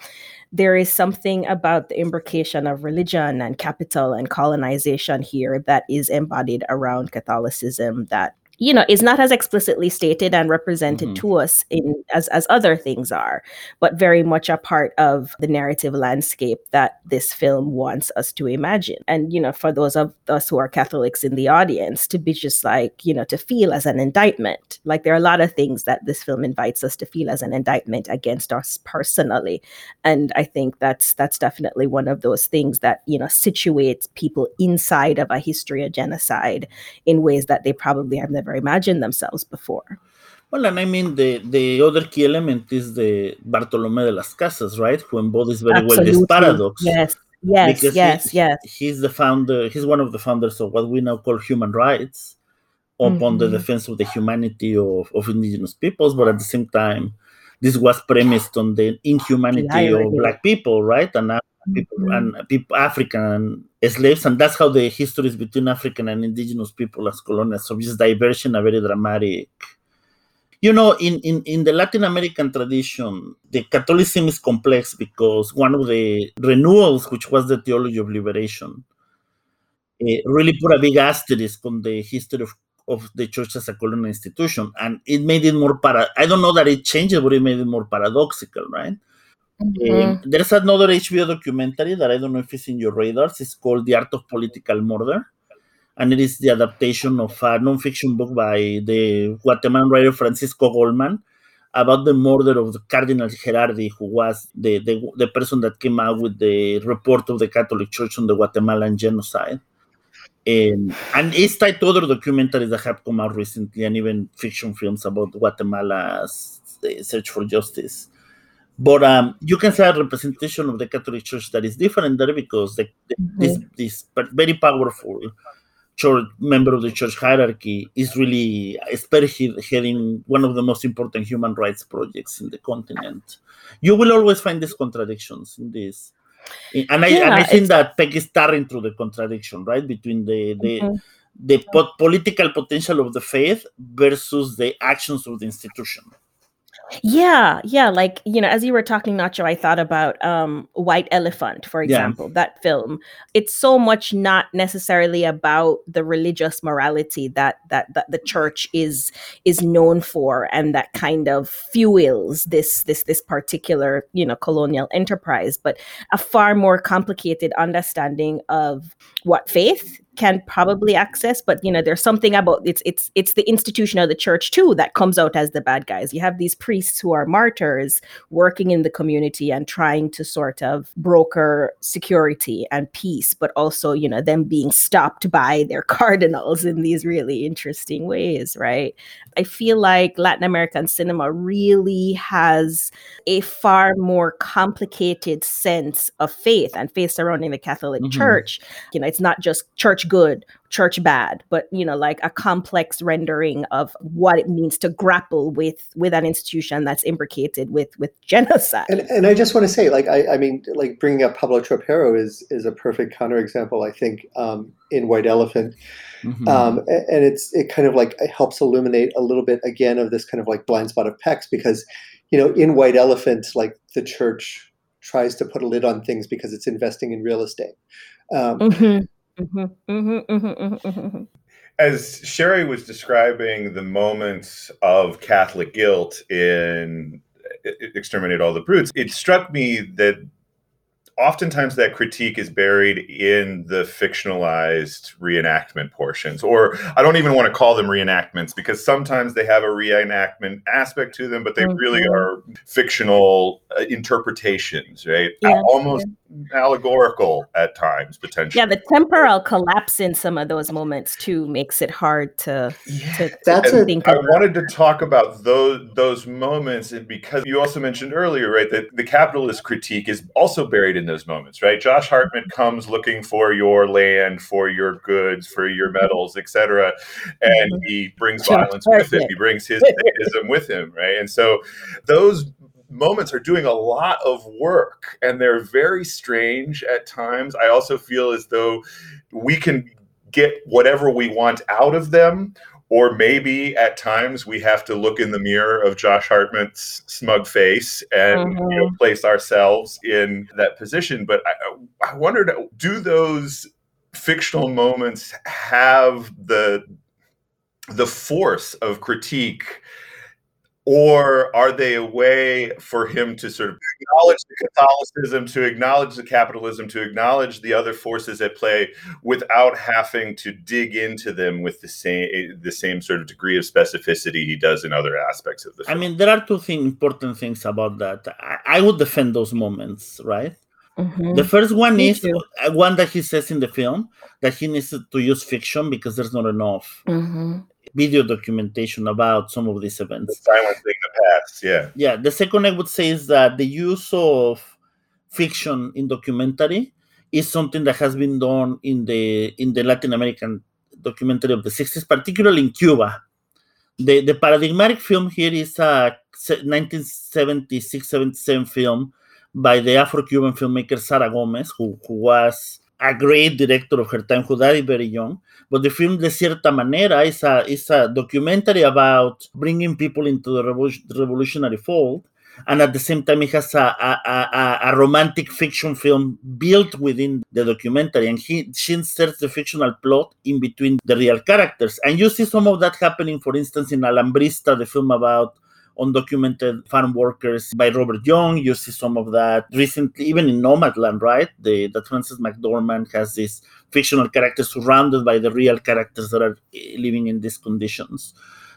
there is something about the imbrication of religion and capital and colonization here that is embodied around Catholicism that you know is not as explicitly stated and represented mm-hmm. to us in as as other things are but very much a part of the narrative landscape that this film wants us to imagine and you know for those of us who are catholics in the audience to be just like you know to feel as an indictment like there are a lot of things that this film invites us to feel as an indictment against us personally and i think that's that's definitely one of those things that you know situates people inside of a history of genocide in ways that they probably have never never imagined themselves before. Well, and I mean the the other key element is the Bartolome de las Casas, right? Who embodies very Absolutely. well this paradox. Yes, yes, because yes, he, yes. He's the founder. He's one of the founders of what we now call human rights, upon mm-hmm. the defense of the humanity of, of indigenous peoples, but at the same time, this was premised on the inhumanity of black people, right? And people mm-hmm. and people African slaves, and that's how the histories between African and indigenous people as colonials. So this diversion, a very dramatic. You know, in, in, in the Latin American tradition, the Catholicism is complex because one of the renewals, which was the theology of liberation, uh, really put a big asterisk on the history of, of the church as a colonial institution, and it made it more para. I don't know that it changed, but it made it more paradoxical, right? There's another HBO documentary that I don't know if it's in your radars. It's called The Art of Political Murder. And it is the adaptation of a nonfiction book by the Guatemalan writer Francisco Goldman about the murder of the Cardinal Gerardi, who was the, the, the person that came out with the report of the Catholic Church on the Guatemalan genocide. Um, and it's tied to other documentaries that have come out recently, and even fiction films about Guatemala's search for justice. But um, you can say a representation of the Catholic Church that is different there because the, mm-hmm. this, this very powerful church member of the church hierarchy is really spearheading one of the most important human rights projects in the continent. You will always find these contradictions in this. And I, yeah, and I think that Peck is staring through the contradiction, right, between the the, mm-hmm. the po- political potential of the faith versus the actions of the institution. Yeah, yeah. Like, you know, as you were talking, Nacho, I thought about um White Elephant, for example, yeah. that film. It's so much not necessarily about the religious morality that that that the church is is known for and that kind of fuels this this this particular, you know, colonial enterprise, but a far more complicated understanding of what faith can probably access but you know there's something about it's it's it's the institution of the church too that comes out as the bad guys. You have these priests who are martyrs working in the community and trying to sort of broker security and peace but also you know them being stopped by their cardinals in these really interesting ways right? I feel like latin american cinema really has a far more complicated sense of faith and faith surrounding the catholic mm-hmm. church. You know it's not just church good, church bad, but you know, like a complex rendering of what it means to grapple with with an institution that's imbricated with with genocide. And, and I just want to say, like, I, I mean, like bringing up Pablo Trapero is is a perfect counterexample. I think um, in White Elephant. Mm-hmm. Um, and it's it kind of like it helps illuminate a little bit again of this kind of like blind spot of Peck's because you know in White Elephant like the church tries to put a lid on things because it's investing in real estate. Um, mm-hmm. Mm-hmm, mm-hmm, mm-hmm, As Sheri was describing the moments of Catholic guilt in Exterminate All the Brutes, it struck me that oftentimes that critique is buried in the fictionalized reenactment portions or i don't even want to call them reenactments because sometimes they have a reenactment aspect to them but they mm-hmm. really are fictional uh, interpretations right yeah. almost yeah. allegorical at times potentially yeah the temporal collapse in some of those moments too makes it hard to, yeah. to, That's think i wanted to talk about those those moments and because you also mentioned earlier right that the capitalist critique is also buried in those moments, right? Josh Hartnett comes looking for your land, for your goods, for your metals, etc., and mm-hmm. he brings violence with him. He brings his sadism with him, right? And so those moments are doing a lot of work and they're very strange at times. I also feel as though we can get whatever we want out of them or maybe at times we have to look in the mirror of Josh Hartnett's smug face and mm-hmm. you know, mm-hmm. place ourselves in that position. But I, I wondered, do those fictional moments have the the force of critique or are they a way for him to sort of acknowledge the Catholicism, to acknowledge the capitalism, to acknowledge the other forces at play without having to dig into them with the same the same sort of degree of specificity he does in other aspects of the film? I mean, there are two thing, important things about that. I, I would defend those moments, right? Mm-hmm. The first one Me is too. one that he says in the film that he needs to use fiction because there's not enough. Mm-hmm video documentation about some of these events. The silencing the past, yeah. Yeah. The second I would say is that the use of fiction in documentary is something that has been done in the in the Latin American documentary of the 60s, particularly in Cuba. The the paradigmatic film here is a 1976-77 film by the Afro-Cuban filmmaker Sara Gomez, who, who was a great director of her time who died very young. But the film, de cierta manera, is a, is a documentary about bringing people into the revolutionary fold. And at the same time, it has a, a, a, a, romantic fiction film built within the documentary. And he, she inserts the fictional plot in between the real characters. And you see some of that happening, for instance, in Alambrista, the film about undocumented farm workers by Robert Young. You see some of that recently, even in Nomadland, right? The that Frances McDormand has these fictional characters surrounded by the real characters that are eh, living in these conditions.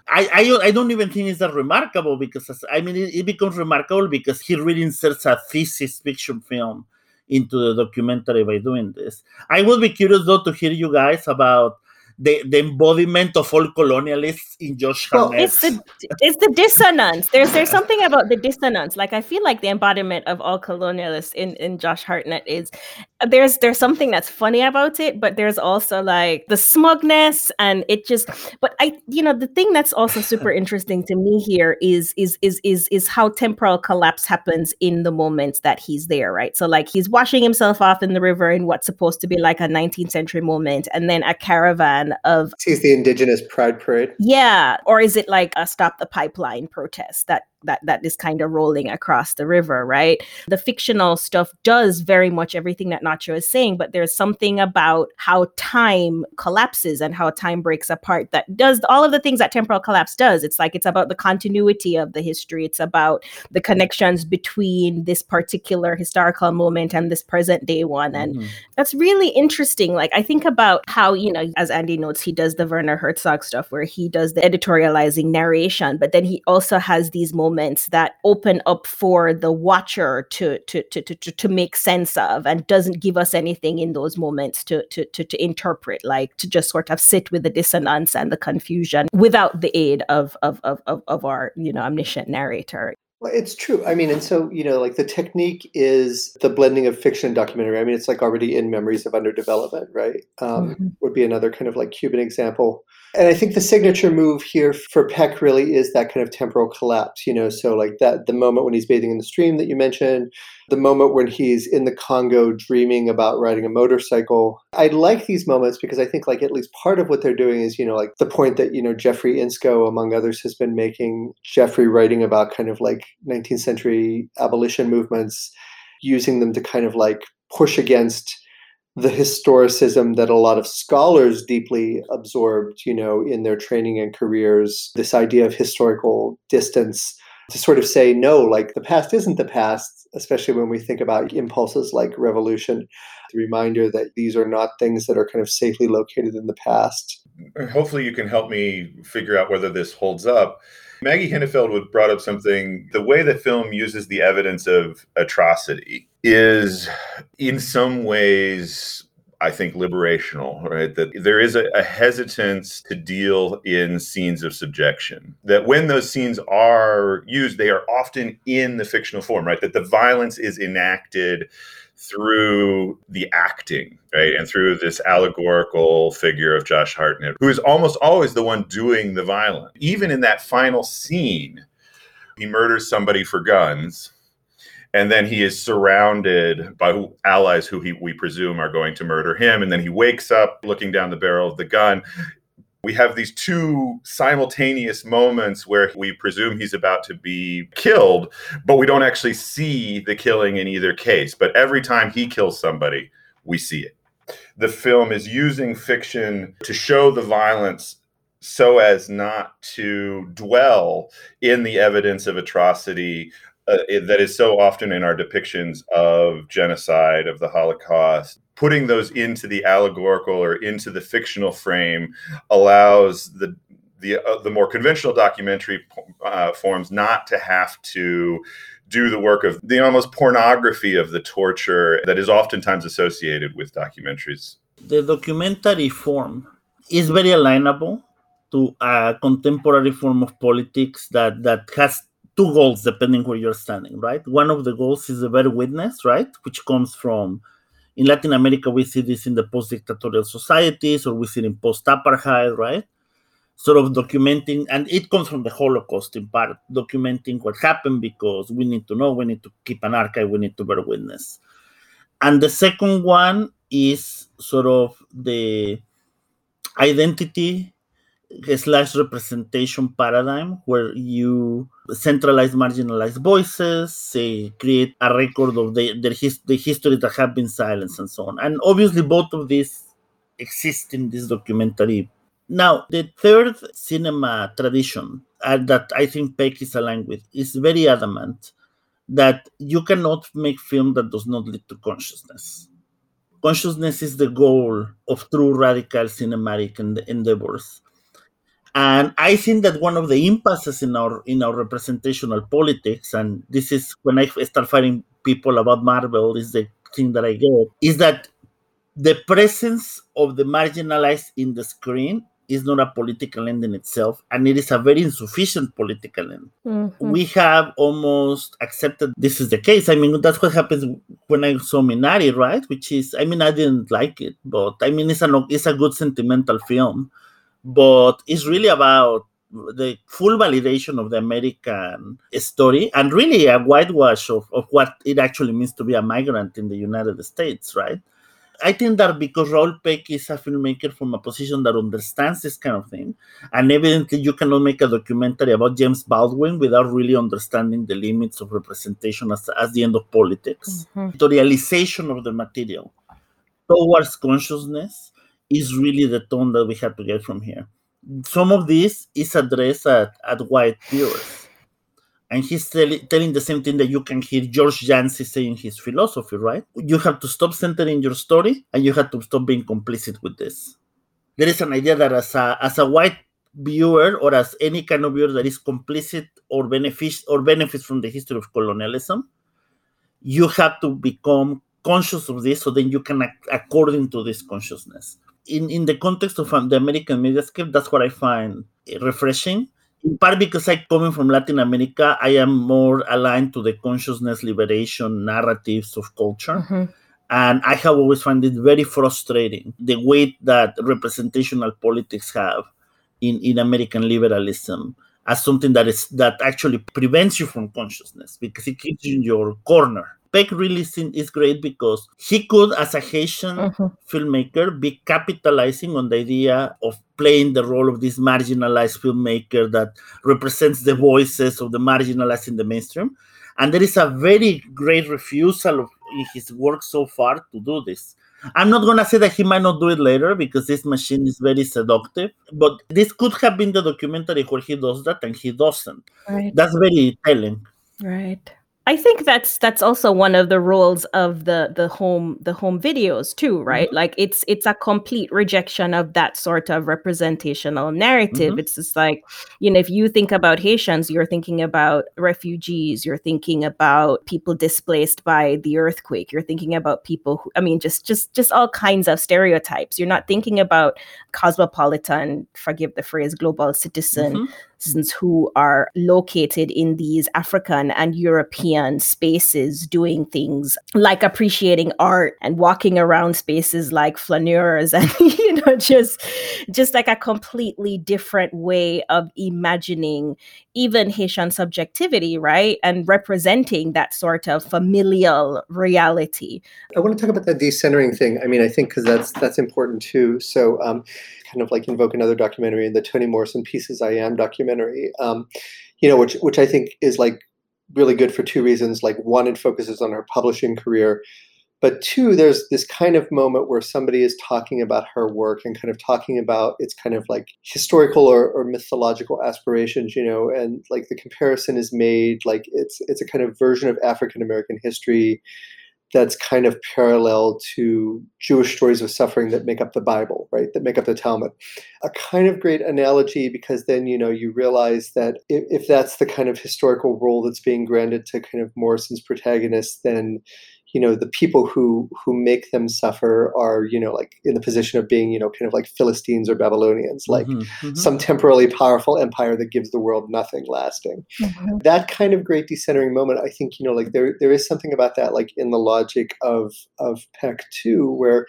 I, I, I don't even think it's that remarkable because I mean it, it becomes remarkable because he really inserts a thesis fiction film into the documentary by doing this. I would be curious though to hear you guys about the, the embodiment of all colonialists in Josh well, It's the it's the dissonance. There's there's something about the dissonance. Like I feel like the embodiment of all colonialists in, in Josh Hartnett is there's there's something that's funny about it, but there's also like the smugness and it just but I you know the thing that's also super interesting to me here is is is is is how temporal collapse happens in the moments that he's there, right? So like he's washing himself off in the river in what's supposed to be like a 19th century moment, and then a caravan of sees the indigenous pride parade yeah or is it like a stop the pipeline protest that that that is kind of rolling across the river, right? The fictional stuff does very much everything that Nacho is saying, but there's something about how time collapses and how time breaks apart that does all of the things that temporal collapse does. It's like it's about the continuity of the history. It's about the connections between this particular historical moment and this present day one. And mm-hmm. that's really interesting. Like I think about how, you know, as Andy notes, he does the Werner Herzog stuff where he does the editorializing narration, but then he also has these moments moments that open up for the watcher to to to to, to make sense of and doesn't give us anything in those moments to, to to to interpret like to just sort of sit with the dissonance and the confusion without the aid of of of of, of our you know omniscient narrator well, it's true. I mean, and so, you know, like the technique is the blending of fiction and documentary. I mean, it's like already in Memories of Underdevelopment, right? Um, mm-hmm. Would be another kind of like Cuban example. And I think the signature move here for Peck really is that kind of temporal collapse, you know, so like that the moment when he's bathing in the stream that you mentioned, the moment when he's in the Congo dreaming about riding a motorcycle. I like these moments because I think like at least part of what they're doing is, you know, like the point that, you know, Jeffrey Insko, among others, has been making, Jeffrey writing about kind of like 19th century abolition movements, using them to kind of like push against the historicism that a lot of scholars deeply absorbed, you know, in their training and careers, this idea of historical distance to sort of say, no, like the past isn't the past, especially when we think about impulses like revolution. The reminder that these are not things that are kind of safely located in the past. Hopefully, you can help me figure out whether this holds up. Maggie Hennefeld brought up something. The way the film uses the evidence of atrocity is, in some ways, I think, liberational, right? That there is a, a, hesitance to deal in scenes of subjection. That when those scenes are used, they are often in the fictional form, right? That the violence is enacted through the acting, right? And through this allegorical figure of Josh Hartnett, who is almost always the one doing the violence. Even in that final scene, he murders somebody for guns and then he is surrounded by allies who he, we presume are going to murder him and then he wakes up looking down the barrel of the gun we have these two simultaneous moments where we presume he's about to be killed but we don't actually see the killing in either case. But every time he kills somebody we see it. The film is using fiction to show the violence so as not to dwell in the evidence of atrocity uh, that is so often in our depictions of genocide, of the Holocaust. Putting those into the allegorical or into the fictional frame allows the the uh, the more conventional documentary uh, forms not to have to do the work of the almost pornography of the torture that is oftentimes associated with documentaries. The documentary form is very alignable to a contemporary form of politics that that has two goals depending where you're standing, right? One of the goals is a better witness, right? Which comes from in Latin America, we see this in the post-dictatorial societies, or we see it in post-apartheid, right? Sort of documenting, and it comes from the Holocaust in part, documenting what happened because we need to know, we need to keep an archive, we need to bear witness. And the second one is sort of the identity slash representation paradigm where you centralize marginalized voices, say, create a record of the, the, his, the history that have been silenced and so on. And obviously both of these exist in this documentary. Now, the third cinema tradition uh, that I think Peck is aligned with is very adamant that you cannot make film that does not lead to consciousness. Consciousness is the goal of true radical cinematic endeavors and I think that one of the impasses in our in our representational politics, and this is when I start fighting people about Marvel, is the thing that I get, is that the presence of the marginalized in the screen is not a political end in itself, and it is a very insufficient political end. Mm-hmm. We have almost accepted this is the case. I mean, that's what happens when I saw Minari, right? Which is, I mean, I didn't like it, but I mean, it's a it's a good sentimental film but it's really about the full validation of the American story and really a whitewash of, of what it actually means to be a migrant in the United States, right? I think that because Raoul Peck is a filmmaker from a position that understands this kind of thing, and evidently you cannot make a documentary about James Baldwin without really understanding the limits of representation as, as the end of politics. Mm-hmm. The realization of the material towards consciousness is really the tone that we have to get from here. Some of this is addressed at, at white viewers. And he's tell, telling the same thing that you can hear George Yancy saying his philosophy, right? You have to stop centering your story and you have to stop being complicit with this. There is an idea that as a, as a white viewer or as any kind of viewer that is complicit or benefit or benefits from the history of colonialism, you have to become conscious of this so then you can act according to this consciousness in, in the context of um, the American mediascape, that's what I find refreshing. In part because I coming from Latin America, I am more aligned to the consciousness liberation narratives of culture. Mm-hmm. And I have always found it very frustrating the weight that representational politics have in, in American liberalism as something that is that actually prevents you from consciousness because it keeps you in your corner Peck really is great because he could, as a Haitian mm-hmm. filmmaker, be capitalizing on the idea of playing the role of this marginalized filmmaker that represents the voices of the marginalized in the mainstream. And there is a very great refusal of in his work so far to do this. I'm not gonna say that he might not do it later because this machine is very seductive, but this could have been the documentary where he does that and he doesn't. Right. That's very telling. Right. I think that's that's also one of the roles of the the home the home videos too, right? Mm-hmm. Like it's it's a complete rejection of that sort of representational narrative. Mm-hmm. It's just like, you know, if you think about Haitians, you're thinking about refugees, you're thinking about people displaced by the earthquake, you're thinking about people who I mean just just just all kinds of stereotypes. You're not thinking about cosmopolitan, forgive the phrase, global citizen mm-hmm who are located in these African and European spaces doing things like appreciating art and walking around spaces like flaneurs and you know just just like a completely different way of imagining even Haitian subjectivity, right? And representing that sort of familial reality. I want to talk about that decentering thing. I mean, I think because that's that's important too. So um, kind of like invoke another documentary, in the Toni Morrison Pieces I Am documentary, um, you know, which which I think is like really good for two reasons. Like one, it focuses on her publishing career, but two, there's this kind of moment where somebody is talking about her work and kind of talking about its kind of like historical or, or mythological aspirations, you know, and like the comparison is made like it's it's a kind of version of African American history that's kind of parallel to Jewish stories of suffering that make up the Bible, right? That make up the Talmud. A kind of great analogy because then, you know, you realize that if, if that's the kind of historical role that's being granted to kind of Morrison's protagonists, then you know the people who who make them suffer are you know like in the position of being you know kind of like philistines or babylonians like mm-hmm, mm-hmm. some temporarily powerful empire that gives the world nothing lasting mm-hmm. that kind of great decentering moment i think you know like there there is something about that like in the logic of of peck too where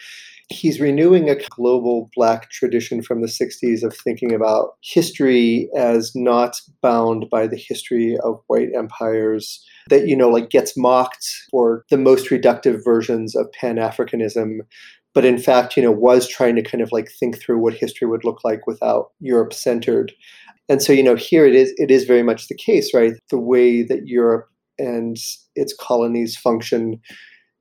he's renewing a global black tradition from the 60s of thinking about history as not bound by the history of white empires that you know like gets mocked for the most reductive versions of pan-africanism but in fact you know was trying to kind of like think through what history would look like without europe centered. And so you know here it is it is very much the case right? The way that europe and its colonies function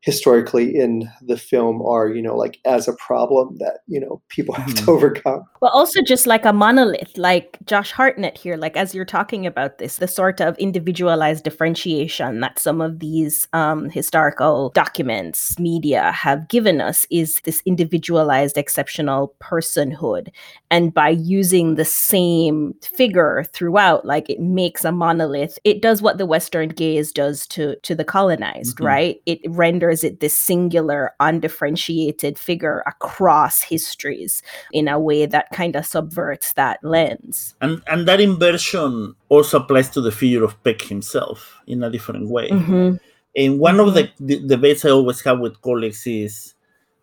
historically in the film are you know like as a problem that you know people have mm-hmm. to overcome well also just like a monolith like josh hartnett here like as you're talking about this the sort of individualized differentiation that some of these um, historical documents media have given us is this individualized exceptional personhood and by using the same figure throughout like it makes a monolith it does what the western gaze does to to the colonized mm-hmm. right it renders is it this singular, undifferentiated figure across histories in a way that kind of subverts that lens. And and that inversion also applies to the figure of Peck himself in a different way. Mm-hmm. And one of the, mm-hmm. the debates I always have with colleagues is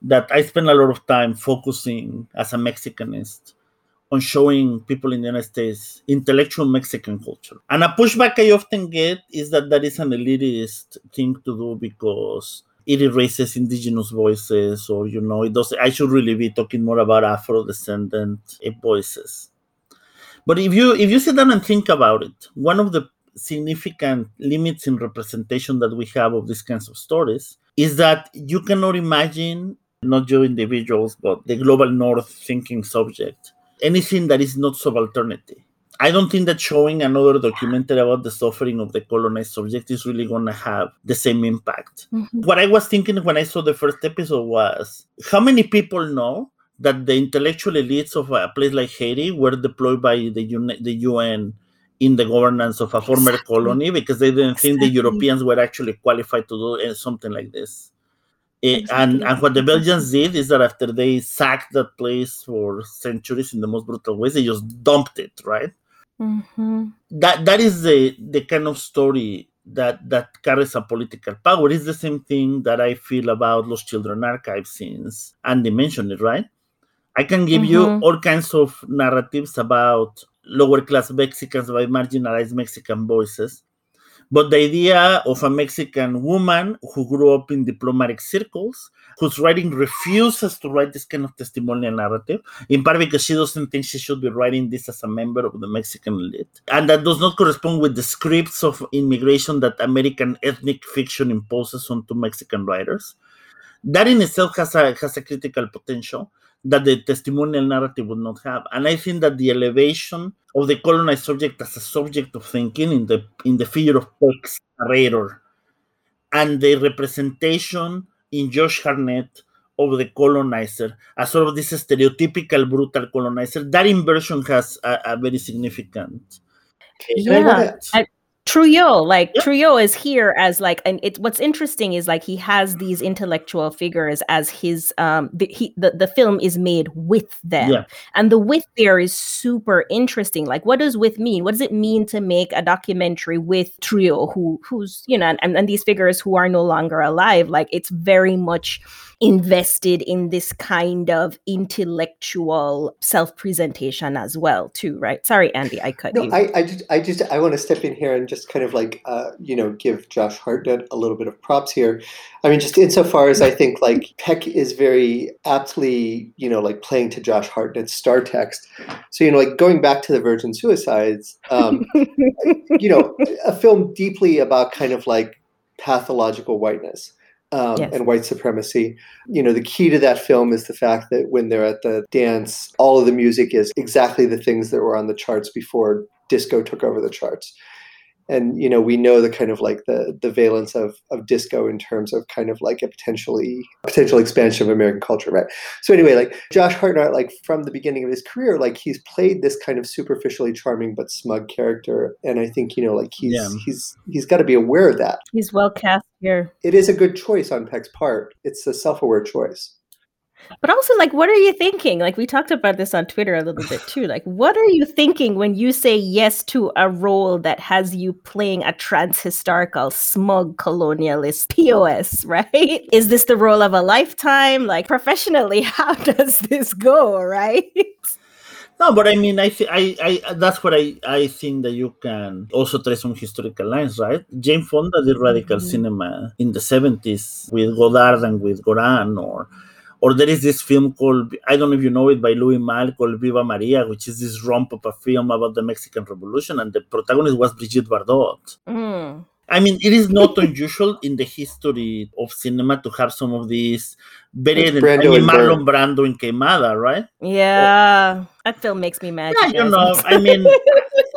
that I spend a lot of time focusing as a Mexicanist on showing people in the United States intellectual Mexican culture. And a pushback I often get is that that is an elitist thing to do because it erases indigenous voices or you know it does i should really be talking more about afro descendant eh, voices. But if you if you sit down and think about it one of the significant limits in representation that we have of these kinds of stories is that you cannot imagine not you individuals but the global north thinking subject anything that is not subalternity I don't think that showing another documentary about the suffering of the colonized subject is really going to have the same impact. Mm-hmm. What I was thinking when I saw the first episode was how many people know that the intellectual elites of a place like Haiti were deployed by the, UN, the UN in the governance of a former exactly. colony because they didn't exactly. think the Europeans were actually qualified to do eh, something like this. Eh, exactly. And, and what the Belgians did is that after they sacked that place for centuries in the most brutal ways, they just dumped it, right? Mm-hmm. That that is the the kind of story that that carries a political power. It's the same thing that I feel about Lost Children Archive since Andy mentioned it, right? I can give mm-hmm. you all kinds of narratives about lower class Mexicans by marginalized Mexican voices. But the idea of a Mexican woman who grew up in diplomatic circles, whose writing refuses to write this kind of testimonial narrative, in part because she doesn't think she should be writing this as a member of the Mexican elite, and that does not correspond with the scripts of immigration that American ethnic fiction imposes onto Mexican writers. That in itself has a has a critical potential that the testimonial narrative would not have. And I think that the elevation of the colonized subject as a subject of thinking in the in the figure of Peck's narrator and the representation in Josh Hartnett of the colonizer as sort of this stereotypical brutal colonizer, that inversion has a, a very significant yeah. Trouillot, like yep. Trouillot is here as like, and it's what's interesting is like he has these intellectual figures as his um the he the, the film is made with them, yeah. and the with there is super interesting. Like, what does with mean? What does it mean to make a documentary with Trouillot, who who's you know, and, and these figures who are no longer alive? Like, it's very much invested in this kind of intellectual self-presentation as well too right sorry andy i cut no, you I, I just i just i want to step in here and just kind of like uh, you know give josh hartnett a little bit of props here i mean just insofar as i think like peck is very aptly you know like playing to josh hartnett's star text so you know like going back to the virgin suicides um, you know a film deeply about kind of like pathological whiteness um, yes. and white supremacy. You know, the key to that film is the fact that when they're at the dance, all of the music is exactly the things that were on the charts before disco took over the charts and you know we know the kind of like the the valence of of disco in terms of kind of like a potentially potential expansion of American culture, right? So anyway, like Josh Hartnett, like from the beginning of his career, like he's played this kind of superficially charming but smug character, and I think you know like he's yeah. he's he's got to be aware of that. He's well cast here. It is a good choice on Peck's part. It's a self aware choice. But also, like, what are you thinking? Like, we talked about this on Twitter a little bit too. Like, what are you thinking when you say yes to a role that has you playing a transhistorical, smug colonialist POS, right? Is this the role of a lifetime? Like, professionally, how does this go, right? No, but I mean, I, th- I, I, that's what I, I think that you can also trace some historical lines, right? Jane Fonda did radical mm-hmm. cinema in the seventies with Godard and with Gorin, or or there is this film called I don't know if you know it by Louis Malle called Viva Maria, which is this romp of a film about the Mexican Revolution, and the protagonist was Brigitte Bardot. Mm. I mean, it is not unusual in the history of cinema to have some of these very. I mean, Marlon Brando in Queimada, right? Yeah, that film makes me mad. Yeah, you know, I mean,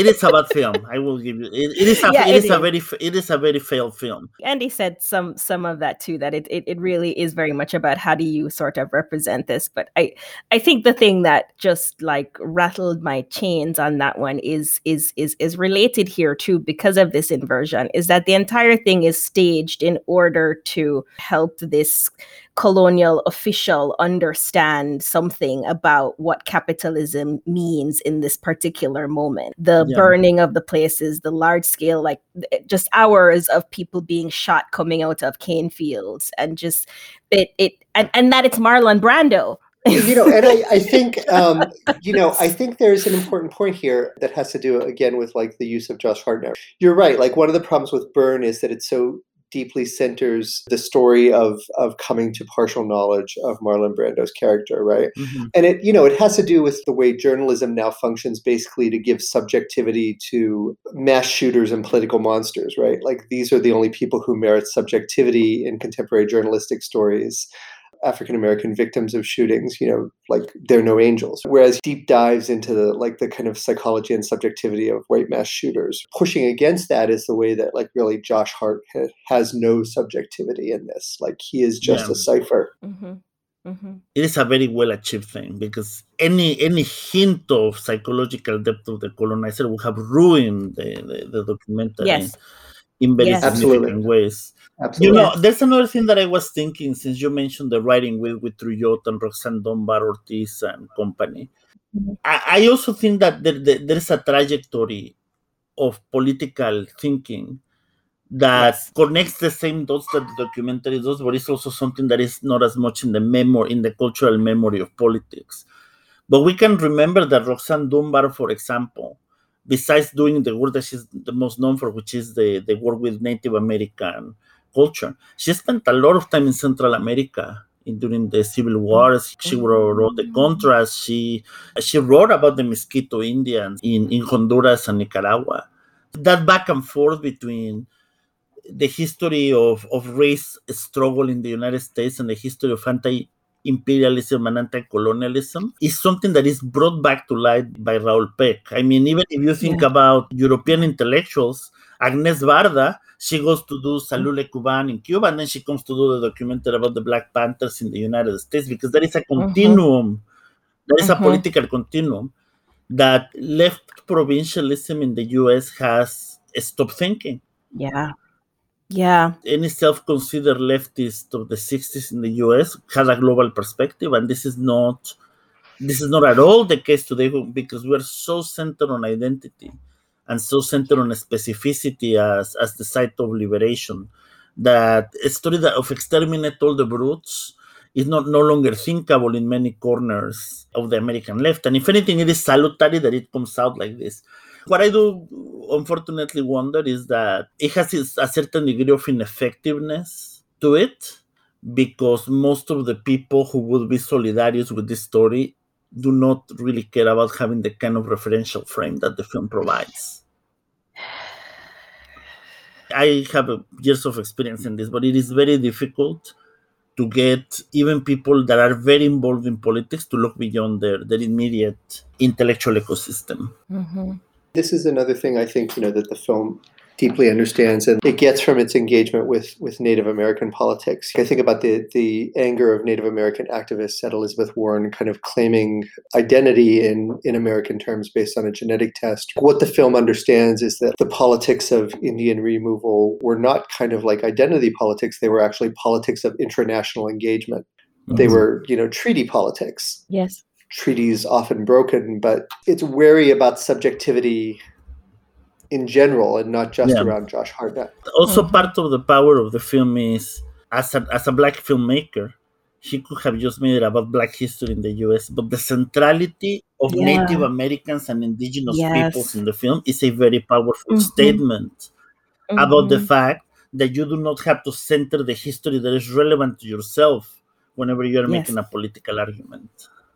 it is a bad film. I will give you. It, it is a. Yeah, it, it is, is, a very. It is a very failed film. Andy said some some of that too. That it, it it really is very much about how do you sort of represent this. But I I think the thing that just like rattled my chains on that one is is is is related here too because of this inversion. Is that the entire thing is staged in order to help this colonial official understand something about what capitalism means in this particular moment. The yeah. burning of the places, the large scale, like just hours of people being shot coming out of cane fields, and just it it and, and that it's Marlon Brando. you know, and I, I think, um, you know, I think there's an important point here that has to do again with like the use of Josh Hartnett. You're right. Like one of the problems with Burn is that it's so deeply centers the story of of coming to partial knowledge of Marlon Brando's character, right? Mm-hmm. And it you know it has to do with the way journalism now functions, basically to give subjectivity to mass shooters and political monsters, right? Like these are the only people who merit subjectivity in contemporary journalistic stories. African American victims of shootings, you know, like they're no angels. Whereas deep dives into the like the kind of psychology and subjectivity of white mass shooters, pushing against that is the way that like really Josh Hart ha- has no subjectivity in this. Like he is just yeah. a cipher. Mm-hmm. Mm-hmm. It is a very well achieved thing because any any hint of psychological depth of the colonizer would have ruined the, the, the documentary yes. in very yes. significant Absolutely. ways. Absolutely. You know, there's another thing that I was thinking since you mentioned the writing with with Trouillot and Roxanne Dunbar-Ortiz and company. Mm-hmm. I, I, also think that there, there, there's a trajectory of political thinking that yes. connects the same dots that the documentary does, but it's also something that is not as much in the memory, in the cultural memory of politics. But we can remember that Roxanne Dunbar, for example, besides doing the work that she's the most known for, which is the, the work with Native American culture. She spent a lot of time in Central America in, during the civil wars. Mm. She wrote, wrote the mm. Contras. She she wrote about the Miskito Indians in, in Honduras and Nicaragua. That back and forth between the history of, of race struggle in the United States and the history of anti imperialism and anti-colonialism is something that is brought back to light by Raoul Peck. I mean, even if you think yeah. about European intellectuals, Agnes Varda, she goes to do Salut les Cubains in Cuba, and then she comes to do the documentary about the Black Panthers in the United States, because there is a continuum, mm-hmm. there is a political continuum that left provincialism in the US has stopped thinking. Yeah. Yeah. Any self considered leftist of the 60s in the US has a global perspective, and this is not. This is not at all the case today because we're so centered on identity and so centered on specificity as, as the site of liberation that a story that of exterminate all the brutes is not no longer thinkable in many corners of the American left. And if anything, it is salutary that it comes out like this. What I do unfortunately wonder is that it has a certain degree of ineffectiveness to it because most of the people who would be solidarious with this story do not really care about having the kind of referential frame that the film provides. I have years of experience in this, but it is very difficult to get even people that are very involved in politics to look beyond their, their immediate intellectual ecosystem. Mm-hmm. This is another thing I think you know that the film deeply understands and it gets from its engagement with with Native American politics. I think about the the anger of Native American activists at Elizabeth Warren kind of claiming identity in in American terms based on a genetic test. What the film understands is that the politics of Indian removal were not kind of like identity politics, they were actually politics of international engagement. They were, you know, treaty politics. Yes treaties often broken, but it's wary about subjectivity in general and not just yeah. around Josh Hartnett. Also, mm-hmm. part of the power of the film is as a, as a black filmmaker, he could have just made it about black history in the US, but the centrality of yeah. Native Americans and indigenous yes. peoples in the film is a very powerful mm-hmm. statement mm-hmm. about the fact that you do not have to center the history that is relevant to yourself whenever you are yes. making a political argument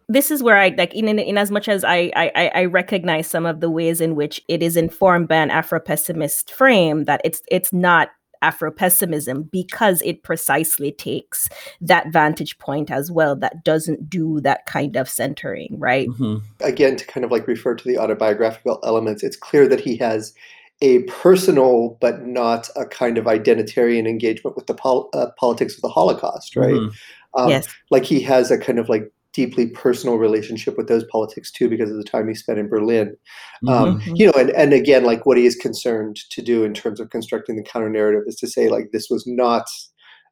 this is where I like in, in, in as much as I, I I recognize some of the ways in which it is informed by an Afro pessimist frame that it's it's not Afro pessimism because it precisely takes that vantage point as well that doesn't do that kind of centering, right? Mm-hmm. Again, to kind of like refer to the autobiographical elements, it's clear that he has a personal but not a kind of identitarian engagement with the pol- uh, politics of the Holocaust, right? Mm-hmm. Um, yes. Like he has a kind of like deeply personal relationship with those politics too because of the time he spent in Berlin. Um, mm-hmm. Um, you know, and, and again, like what he is concerned to do in terms of constructing the counter narrative is to say like this was not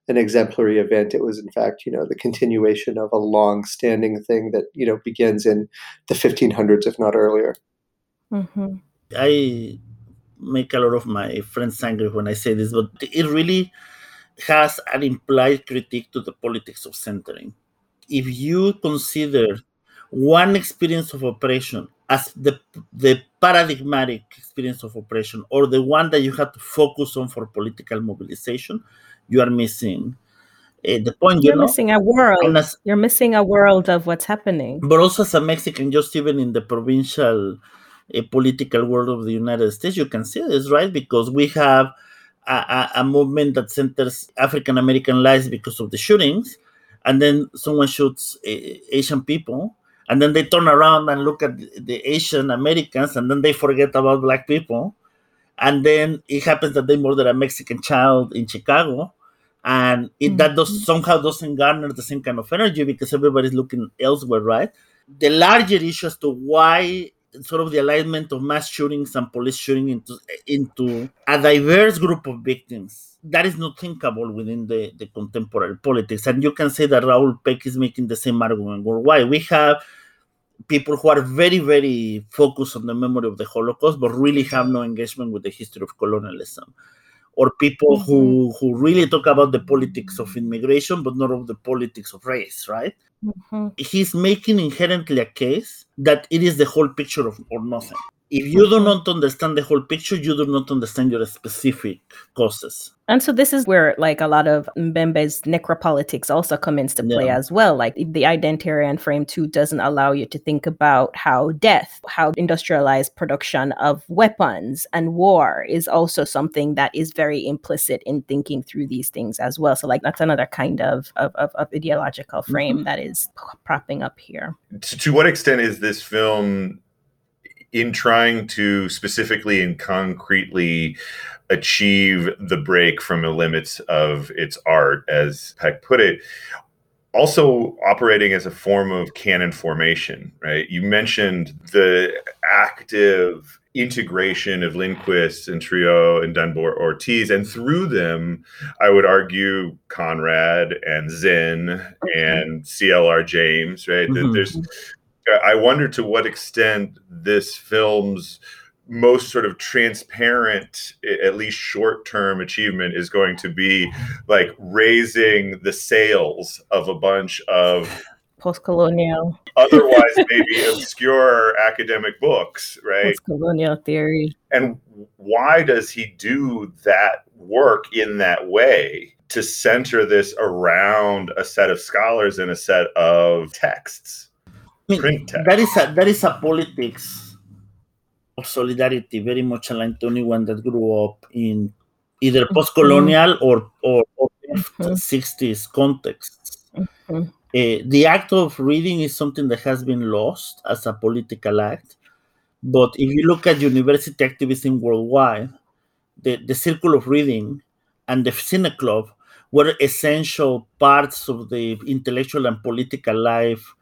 an exemplary event. It was in fact, you know, the continuation of a long-standing thing that you know begins in the 1500s, if not earlier. Mm-hmm. I make a lot of my friends angry when I say this, but it really has an implied critique to the politics of centering if you consider one experience of oppression as the the paradigmatic experience of oppression or the one that you have to focus on for political mobilization, you are missing uh, the point. You're you know? missing a world. As, You're missing a world of what's happening. But also, as a Mexican, just even in the provincial uh, political world of the United States, you can see this, right? Because we have a, a, a movement that centers African American lives because of the shootings and then someone shoots Asian people, and then they turn around and look at the Asian Americans, and then they forget about black people, and then it happens that they murder a Mexican child in Chicago, and it, mm-hmm. that does somehow doesn't garner the same kind of energy because everybody's looking elsewhere, right? The larger issue as to why sort of the alignment of mass shootings and police shooting into into a diverse group of victims. That is not thinkable within the, the contemporary politics. And you can say that raoul peck is making the same argument worldwide. We have people who are very very focused on the memory of the holocaust but really have no engagement with the history of colonialism or people mm-hmm. who who really talk about the politics of immigration but not of the politics of race right mm-hmm. he's making inherently a case that it is the whole picture of or nothing if you do not understand the whole picture, you do not understand your specific causes. And so this is where like a lot of Mbembe's necropolitics also come into play Yeah. as well. Like the identitarian frame too doesn't allow you to think about how death, how industrialized production of weapons and war is also something that is very implicit in thinking through these things as well. So like that's another kind of of, of, of ideological frame mm-hmm. that is propping up here. to, to what extent is this film in trying to specifically and concretely achieve the break from the limits of its art, as Peck put it, also operating as a form of canon formation, right? You mentioned the active integration of Lindqvist and Trouillot and Dunbar-Ortiz, and through them, I would argue Conrad and Zinn and CLR James, right? Mhm. There's I wonder to what extent this film's most sort of transparent, at least short term achievement is going to be like raising the sales of a bunch of Post-colonial, otherwise maybe obscure academic books, right? post-colonial theory. And why does he do that work in that way to center this around a set of scholars and a set of texts? I mean, Print text. that is a that is a politics of solidarity very much aligned to anyone that grew up in either post-colonial or or, or Mhm. 60s contexts. Mhm. Uh, the act of reading is something that has been lost as a political act. But if you look at university activism worldwide, the, the circle of reading and the Cine Club were essential parts of the intellectual and political life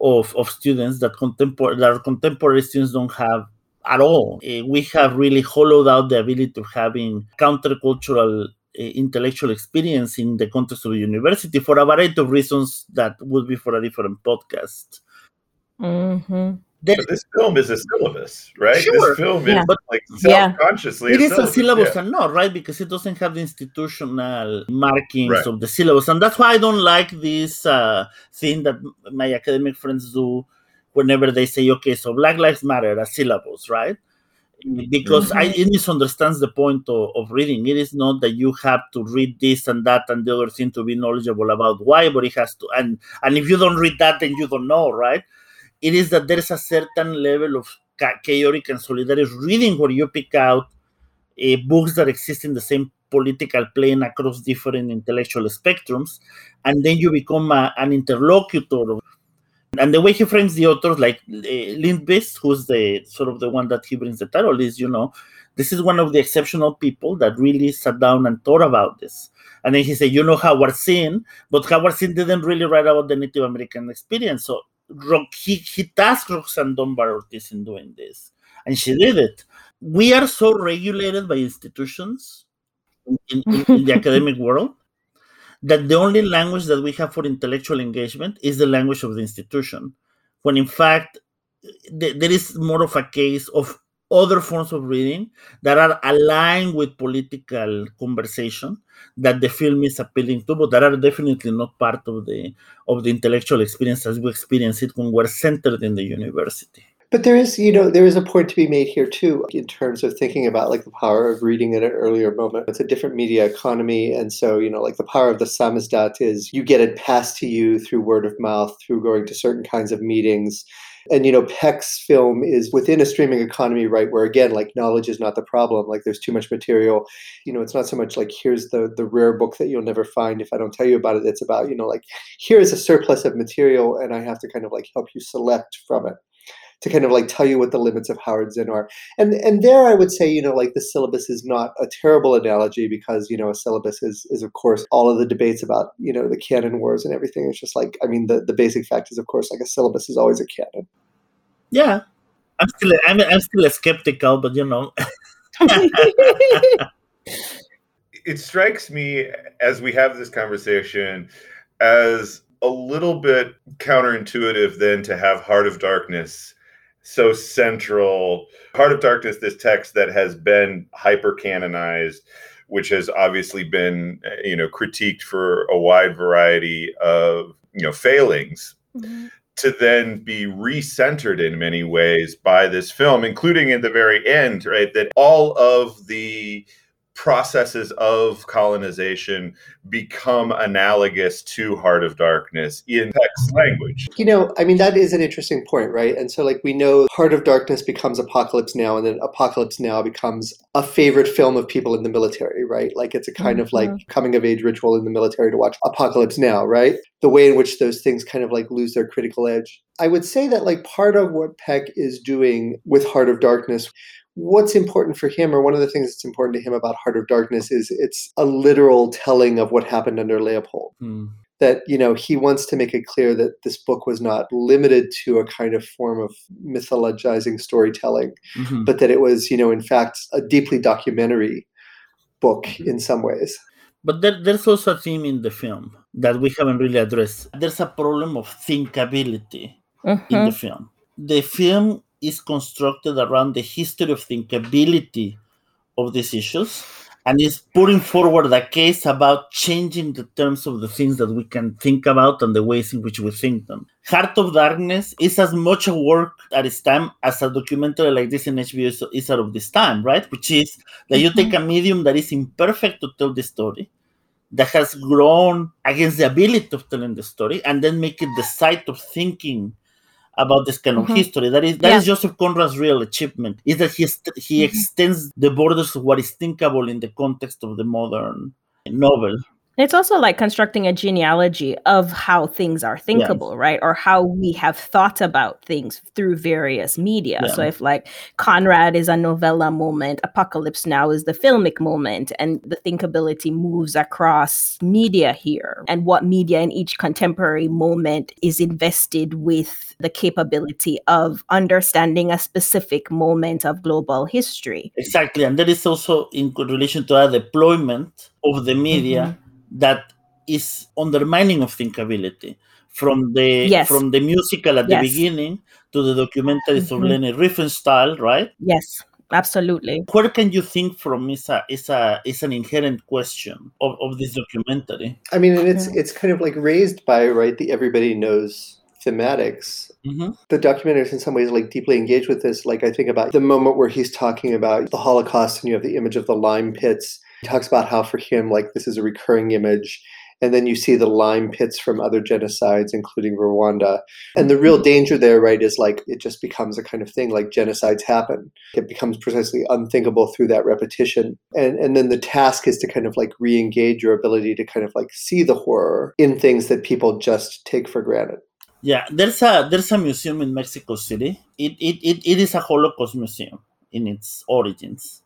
of, of students that, contempor- that contemporary students don't have at all. Eh, we have really hollowed out the ability of having countercultural uh, intellectual experience in the context of the university for a variety of reasons that would be for a different podcast. Mhm. There, But this film is a syllabus, right? Sure. This film Yeah. is But- like Yeah. self-consciously it is a syllabus, syllabus yeah. and not right because it doesn't have the institutional markings Right. of the syllabus and that's why i don't like this uh, thing that my academic friends do whenever they say okay so black lives matter a syllabus right because I, it misunderstands the point of, of reading it is not that you have to read this and that and the other thing to be knowledgeable about why but it has to and and if you don't read that then you don't know right it is that there is a certain level of chaotic and solidary reading where you pick out uh, books that exist in the same political plane across different intellectual spectrums, and then you become a, an interlocutor. And the way he frames the authors, like uh, Lindqvist, who's the sort of the one that he brings the title, is you know, this is one of the exceptional people that really sat down and thought about this. And then he said, you know, Howard Zinn, but Howard Zinn didn't really write about the Native American experience. So Ro- he, he tasked Roxanne Dunbar-Ortiz in doing this, and she did it. We are so regulated by institutions in, in- in the academic world that the only language that we have for intellectual engagement is the language of the institution, when in fact eh, th- there is more of a case of other forms of reading that are aligned with political conversation that the film is appealing to, but that are definitely not part of the of the intellectual experience as we experience it when we're centered in the university. But there is, you know, there is a point to be made here too, in terms of thinking about like the power of reading at an earlier moment. It's a different media economy, and so you know, like the power of the samizdat is you get it passed to you through word of mouth, through going to certain kinds of meetings. And you know, Peck's film is within a streaming economy, right? Where again, like knowledge is not the problem. Like there's too much material. You know, it's not so much like here's the the rare book that you'll never find if I don't tell you about it. It's about you know, like here is a surplus of material, and I have to kind of like help you select from it to kind of like tell you what the limits of Howard Zinn are. And and there I would say, you know, like the syllabus is not a terrible analogy because, you know, a syllabus is is of course all of the debates about, you know, the canon wars and everything. It's just like I mean the, the basic fact is of course like a syllabus is always a canon. Yeah, I'm still I'm, I'm still a skeptical, but you know, it strikes me as we have this conversation as a little bit counterintuitive then to have Heart of Darkness so central. Heart of Darkness, this text that has been hyper canonized, which has obviously been, uh, you know, critiqued for a wide variety of, you know, failings. to then be recentered in many ways by this film, including in the very end, right? That all of the processes of colonization become analogous to Heart of Darkness in text language. You know, I mean, that is an interesting point, right? And so, like, we know Heart of Darkness becomes Apocalypse Now, and then Apocalypse Now becomes a favorite film of people in the military, right? Like, it's a kind mm-hmm. of like mm-hmm. coming of age ritual in the military to watch Apocalypse Now, right? The way in which those things kind of like lose their critical edge. I would say that, like, part of what Peck is doing with Heart of Darkness what's important for him, or one of the things that's important to him about Heart of Darkness, is it's a literal telling of what happened under Leopold. Mm. That you know he wants to make it clear that this book was not limited to a kind of form of mythologizing storytelling, mm-hmm. but that it was you know in fact a deeply documentary book mm-hmm. in some ways. But there, there's also a theme in the film that we haven't really addressed. There's a problem of thinkability mm-hmm. in the film. The film is constructed around the history of thinkability of these issues and is putting forward a case about changing the terms of the things that we can think about and the ways in which we think them. Heart of Darkness is as much a work at its time as a documentary like this in HBO is out of this time, right? Which is that you take a mm-hmm. medium that is imperfect to tell the story, that has grown against the ability of telling the story, and then make it the site of thinking about this kind of mm-hmm. history. That is that yeah. is Joseph Conrad's real achievement. Is that he st- he mm-hmm. extends the borders of what is thinkable in the context of the modern novel. It's also like constructing a genealogy of how things are thinkable, yeah. right? Or how we have thought about things through various media. Yeah. So if like Conrad is a novella moment, Apocalypse Now is the filmic moment, and the thinkability moves across media here, and what media in each contemporary moment is invested with the capability of understanding a specific moment of global history. Exactly. And that is also in relation to a deployment of the media. Mm-hmm that is undermining of thinkability from the yes. from the musical at yes. the beginning to the documentaries mm-hmm. of Leni Riefenstahl, right? Yes, absolutely. Where can you think from is a is a is an inherent question of, of this documentary. I mean, and it's it's kind of like raised by right the everybody knows thematics. Mm-hmm. The documentary is in some ways like deeply engaged with this. Like I think about the moment where he's talking about the Holocaust and you have the image of the lime pits he talks about how for him, like this is a recurring image. And then you see the lime pits from other genocides, including Rwanda. And the real danger there, right, is like it just becomes a kind of thing like genocides happen. It becomes precisely unthinkable through that repetition. And and then the task is to kind of like re-engage your ability to kind of like see the horror in things that people just take for granted. Yeah, there's a there's a museum in Mexico City. It it, it, it is a Holocaust museum in its origins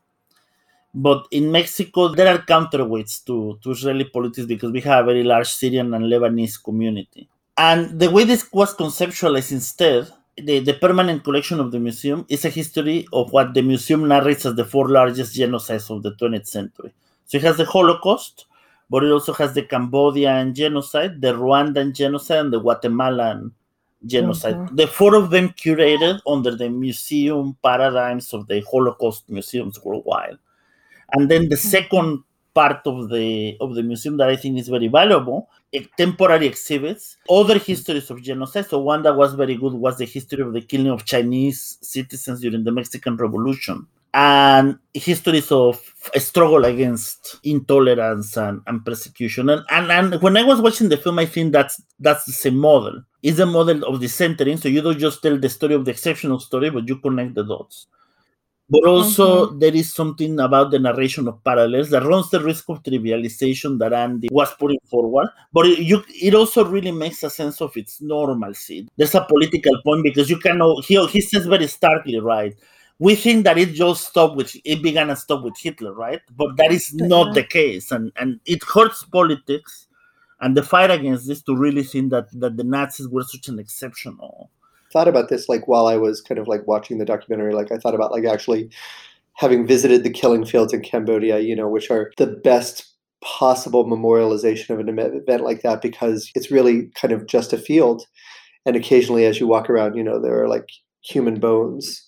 but in Mexico, there are counterweights to, to Israeli politics because we have a very large Syrian and Lebanese community. And the way this was conceptualized instead, the, the permanent collection of the museum is a history of what the museum narrates as the four largest genocides of the 20th century. So it has the Holocaust, but it also has the Cambodian genocide, the Rwandan genocide, and the Guatemalan genocide. Mm-hmm. The four of them curated under the museum paradigms of the Holocaust museums worldwide. And then the second part of the of the museum that I think is very valuable, eh, temporary exhibits, other histories of genocide. So one that was very good was the history of the killing of Chinese citizens during the Mexican Revolution. And histories of a struggle against intolerance and, and persecution. And, and and when I was watching the film, I think that's that's the same model. It's a model of the centering. So you don't just tell the story of the exceptional story, but you connect the dots but also mm-hmm. there is something about the narration of parallels that runs the risk of trivialization that Andy was putting forward. But it, you, it also really makes a sense of its normalcy. There's a political point because you cannot. He he says very starkly, right? We think that it just stopped with it began and stopped with Hitler, right? But that is not the case, and and it hurts politics and the fight against this to really think that that the Nazis were such an exceptional thought about this like while I was kind of like watching the documentary. Like I thought about like actually having visited the killing fields in Cambodia, you know, which are the best possible memorialization of an event like that because it's really kind of just a field. And occasionally, as you walk around, you know, there are like human bones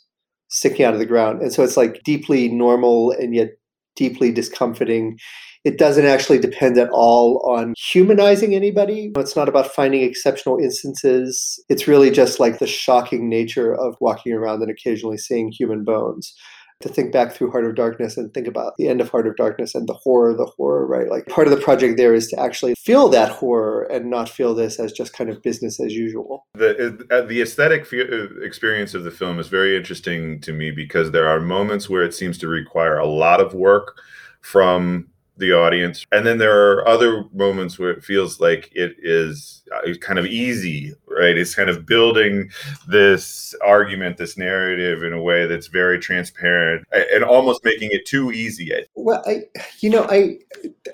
sticking out of the ground. And so it's like deeply normal and yet deeply discomforting. It doesn't actually depend at all on humanizing anybody. It's not about finding exceptional instances. It's really just like the shocking nature of walking around and occasionally seeing human bones to think back through Heart of Darkness and think about the end of Heart of Darkness and the horror, the horror, right? Like part of the project there is to actually feel that horror and not feel this as just kind of business as usual. The uh, the aesthetic uh, experience of the film is very interesting to me because there are moments where it seems to require a lot of work from the audience. And then there are other moments where it feels like it is uh, kind of easy, right? It's kind of building this argument, this narrative in a way that's very transparent and almost making it too easy. Well, I, you know, I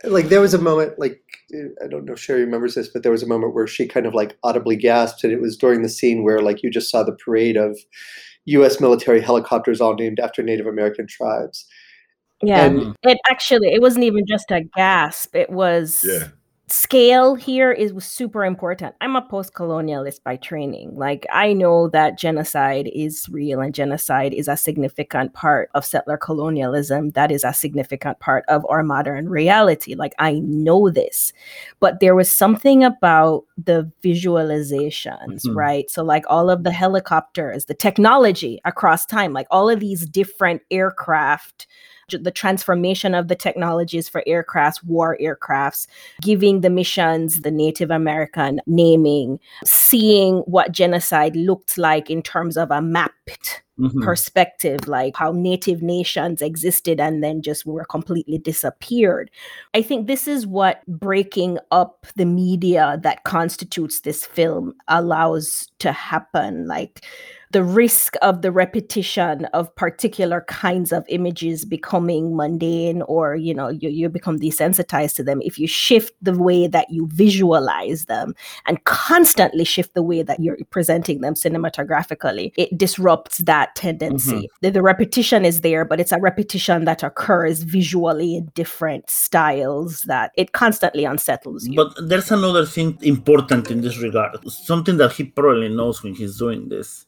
like there was a moment like I don't know if Sheri remembers this, but there was a moment where she kind of like audibly gasped, and it was during the scene where like you just saw the parade of U.S. military helicopters all named after Native American tribes yeah, and, it actually it wasn't even just a gasp. It was yeah scale here is was super important. I'm a post-colonialist by training. Like I know that genocide is real and genocide is a significant part of settler colonialism. That is a significant part of our modern reality. Like I know this. But there was something about the visualizations, mm-hmm. right? So like all of the helicopters, the technology across time, like all of these different aircraft the transformation of the technologies for aircrafts, war aircrafts, giving the missions the Native American naming, seeing what genocide looked like in terms of a mapped Mm-hmm. perspective, like how native nations existed and then just were completely disappeared. I think this is what breaking up the media that constitutes this film allows to happen. Like the risk of the repetition of particular kinds of images becoming mundane or you know you, you become desensitized to them. If you shift the way that you visualize them and constantly shift the way that you're presenting them cinematographically it disrupts that tendency. Mm-hmm. the, the repetition is there but it's a repetition that occurs visually in different styles that it constantly unsettles you. But there's another thing important in this regard something that he probably knows when he's doing this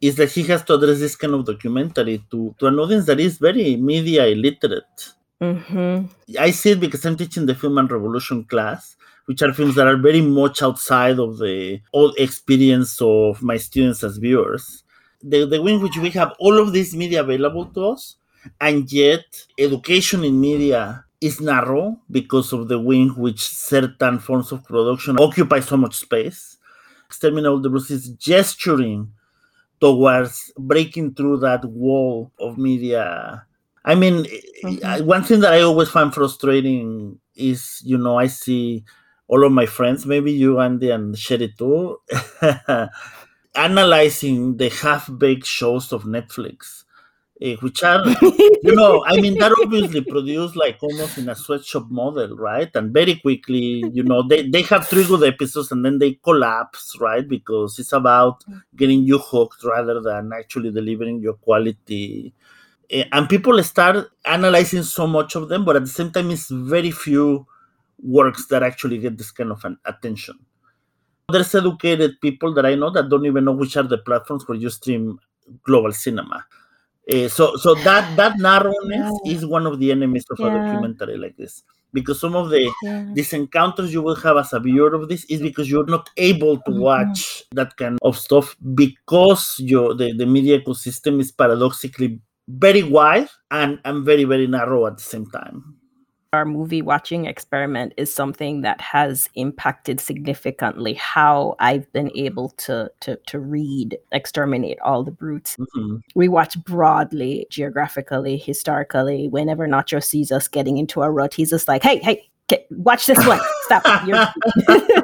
is that he has to address this kind of documentary to, to an audience that is very media illiterate. Mm-hmm. I see it because I'm teaching the film and revolution class, which are films that are very much outside of the old experience of my students as viewers. The, the way in which we have all of this media available to us, and yet education in media is narrow because of the way in which certain forms of production occupy so much space. Exterminate the Brutes is gesturing towards breaking through that wall of media. I mean, mm-hmm. one thing that I always find frustrating is, you know, I see all of my friends, maybe you, Andy, and Sheri too, analyzing the half baked shows of Netflix uh, which are, you know, I mean, they're obviously produced like almost in a sweatshop model, right? And very quickly, you know, they, they have three good episodes and then they collapse, right? Because it's about getting you hooked rather than actually delivering your quality. Uh, and people start analyzing so much of them, but at the same time, it's very few works that actually get this kind of an attention. There's educated people that I know that don't even know which are the platforms where you stream global cinema uh, so so that that narrowness yeah. is one of the enemies of yeah. a documentary like this because some of the yeah. these encounters you will have as a viewer of this is because you're not able to mm-hmm. watch that kind of stuff because your the, the media ecosystem is paradoxically very wide and, and very very narrow at the same time our movie watching experiment is something that has impacted significantly how I've been able to to to read Exterminate All the Brutes. Mm-hmm. We watch broadly, geographically, historically. Whenever Nacho sees us getting into a rut, he's just like, "Hey, hey, watch this one stop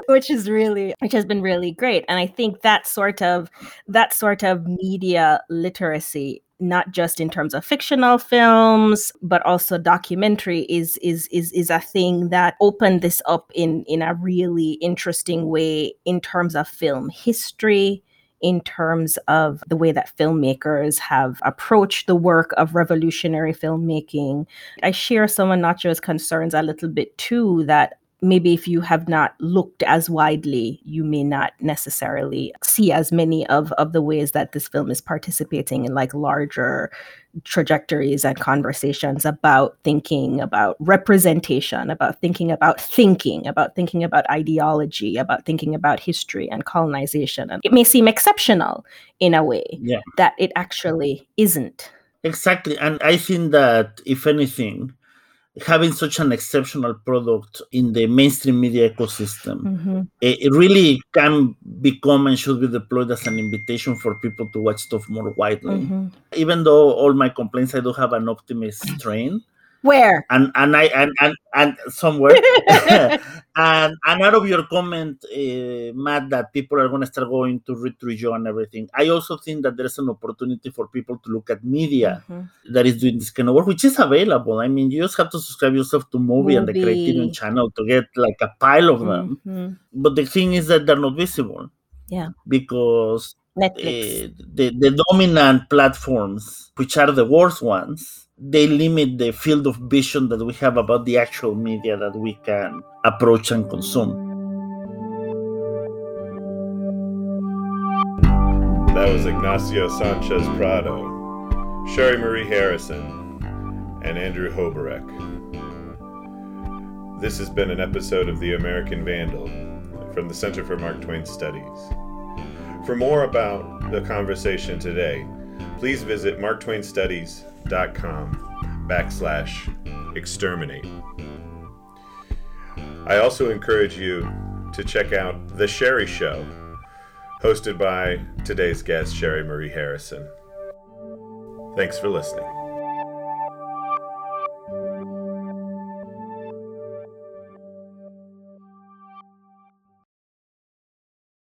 which is really which has been really great and i think that sort of that sort of media literacy not just in terms of fictional films but also documentary is is is is a thing that opened this up in in a really interesting way in terms of film history in terms of the way that filmmakers have approached the work of revolutionary filmmaking. I share some of Nacho's concerns a little bit too that maybe if you have not looked as widely, you may not necessarily see as many of, of the ways that this film is participating in like larger trajectories and conversations about thinking about representation, about thinking about thinking, about thinking about ideology, about thinking about history and colonization. And it may seem exceptional in a way yeah. that it actually isn't. Exactly. And I think that if anything, having such an exceptional product in the mainstream media ecosystem, mm-hmm. it, really can become and should be deployed as an invitation for people to watch stuff more widely. Mm-hmm. Even though all my complaints, I do have an optimist strain. Where? And and I and and, and somewhere. and and out of your comment, uh, Matt, that people are going to start going to read Trouillot and everything. I also think that there's an opportunity for people to look at media mm-hmm. that is doing this kind of work, which is available. I mean, you just have to subscribe yourself to MUBI, MUBI. and the Criterion channel to get like a pile of them. Mm-hmm. But the thing is that they're not visible. Yeah. Because uh, the the dominant platforms, which are the worst ones they limit the field of vision that we have about the actual media that we can approach and consume. That was Ignacio Sanchez Prado, Sheri-Marie Harrison, and Andrew Hoberek. This has been an episode of The American Vandal from the Center for Mark Twain Studies. For more about the conversation today, please visit marktwainstudies.com backslash exterminate. I also encourage you to check out The Sheri Show, hosted by today's guest, Sheri-Marie Harrison. Thanks for listening.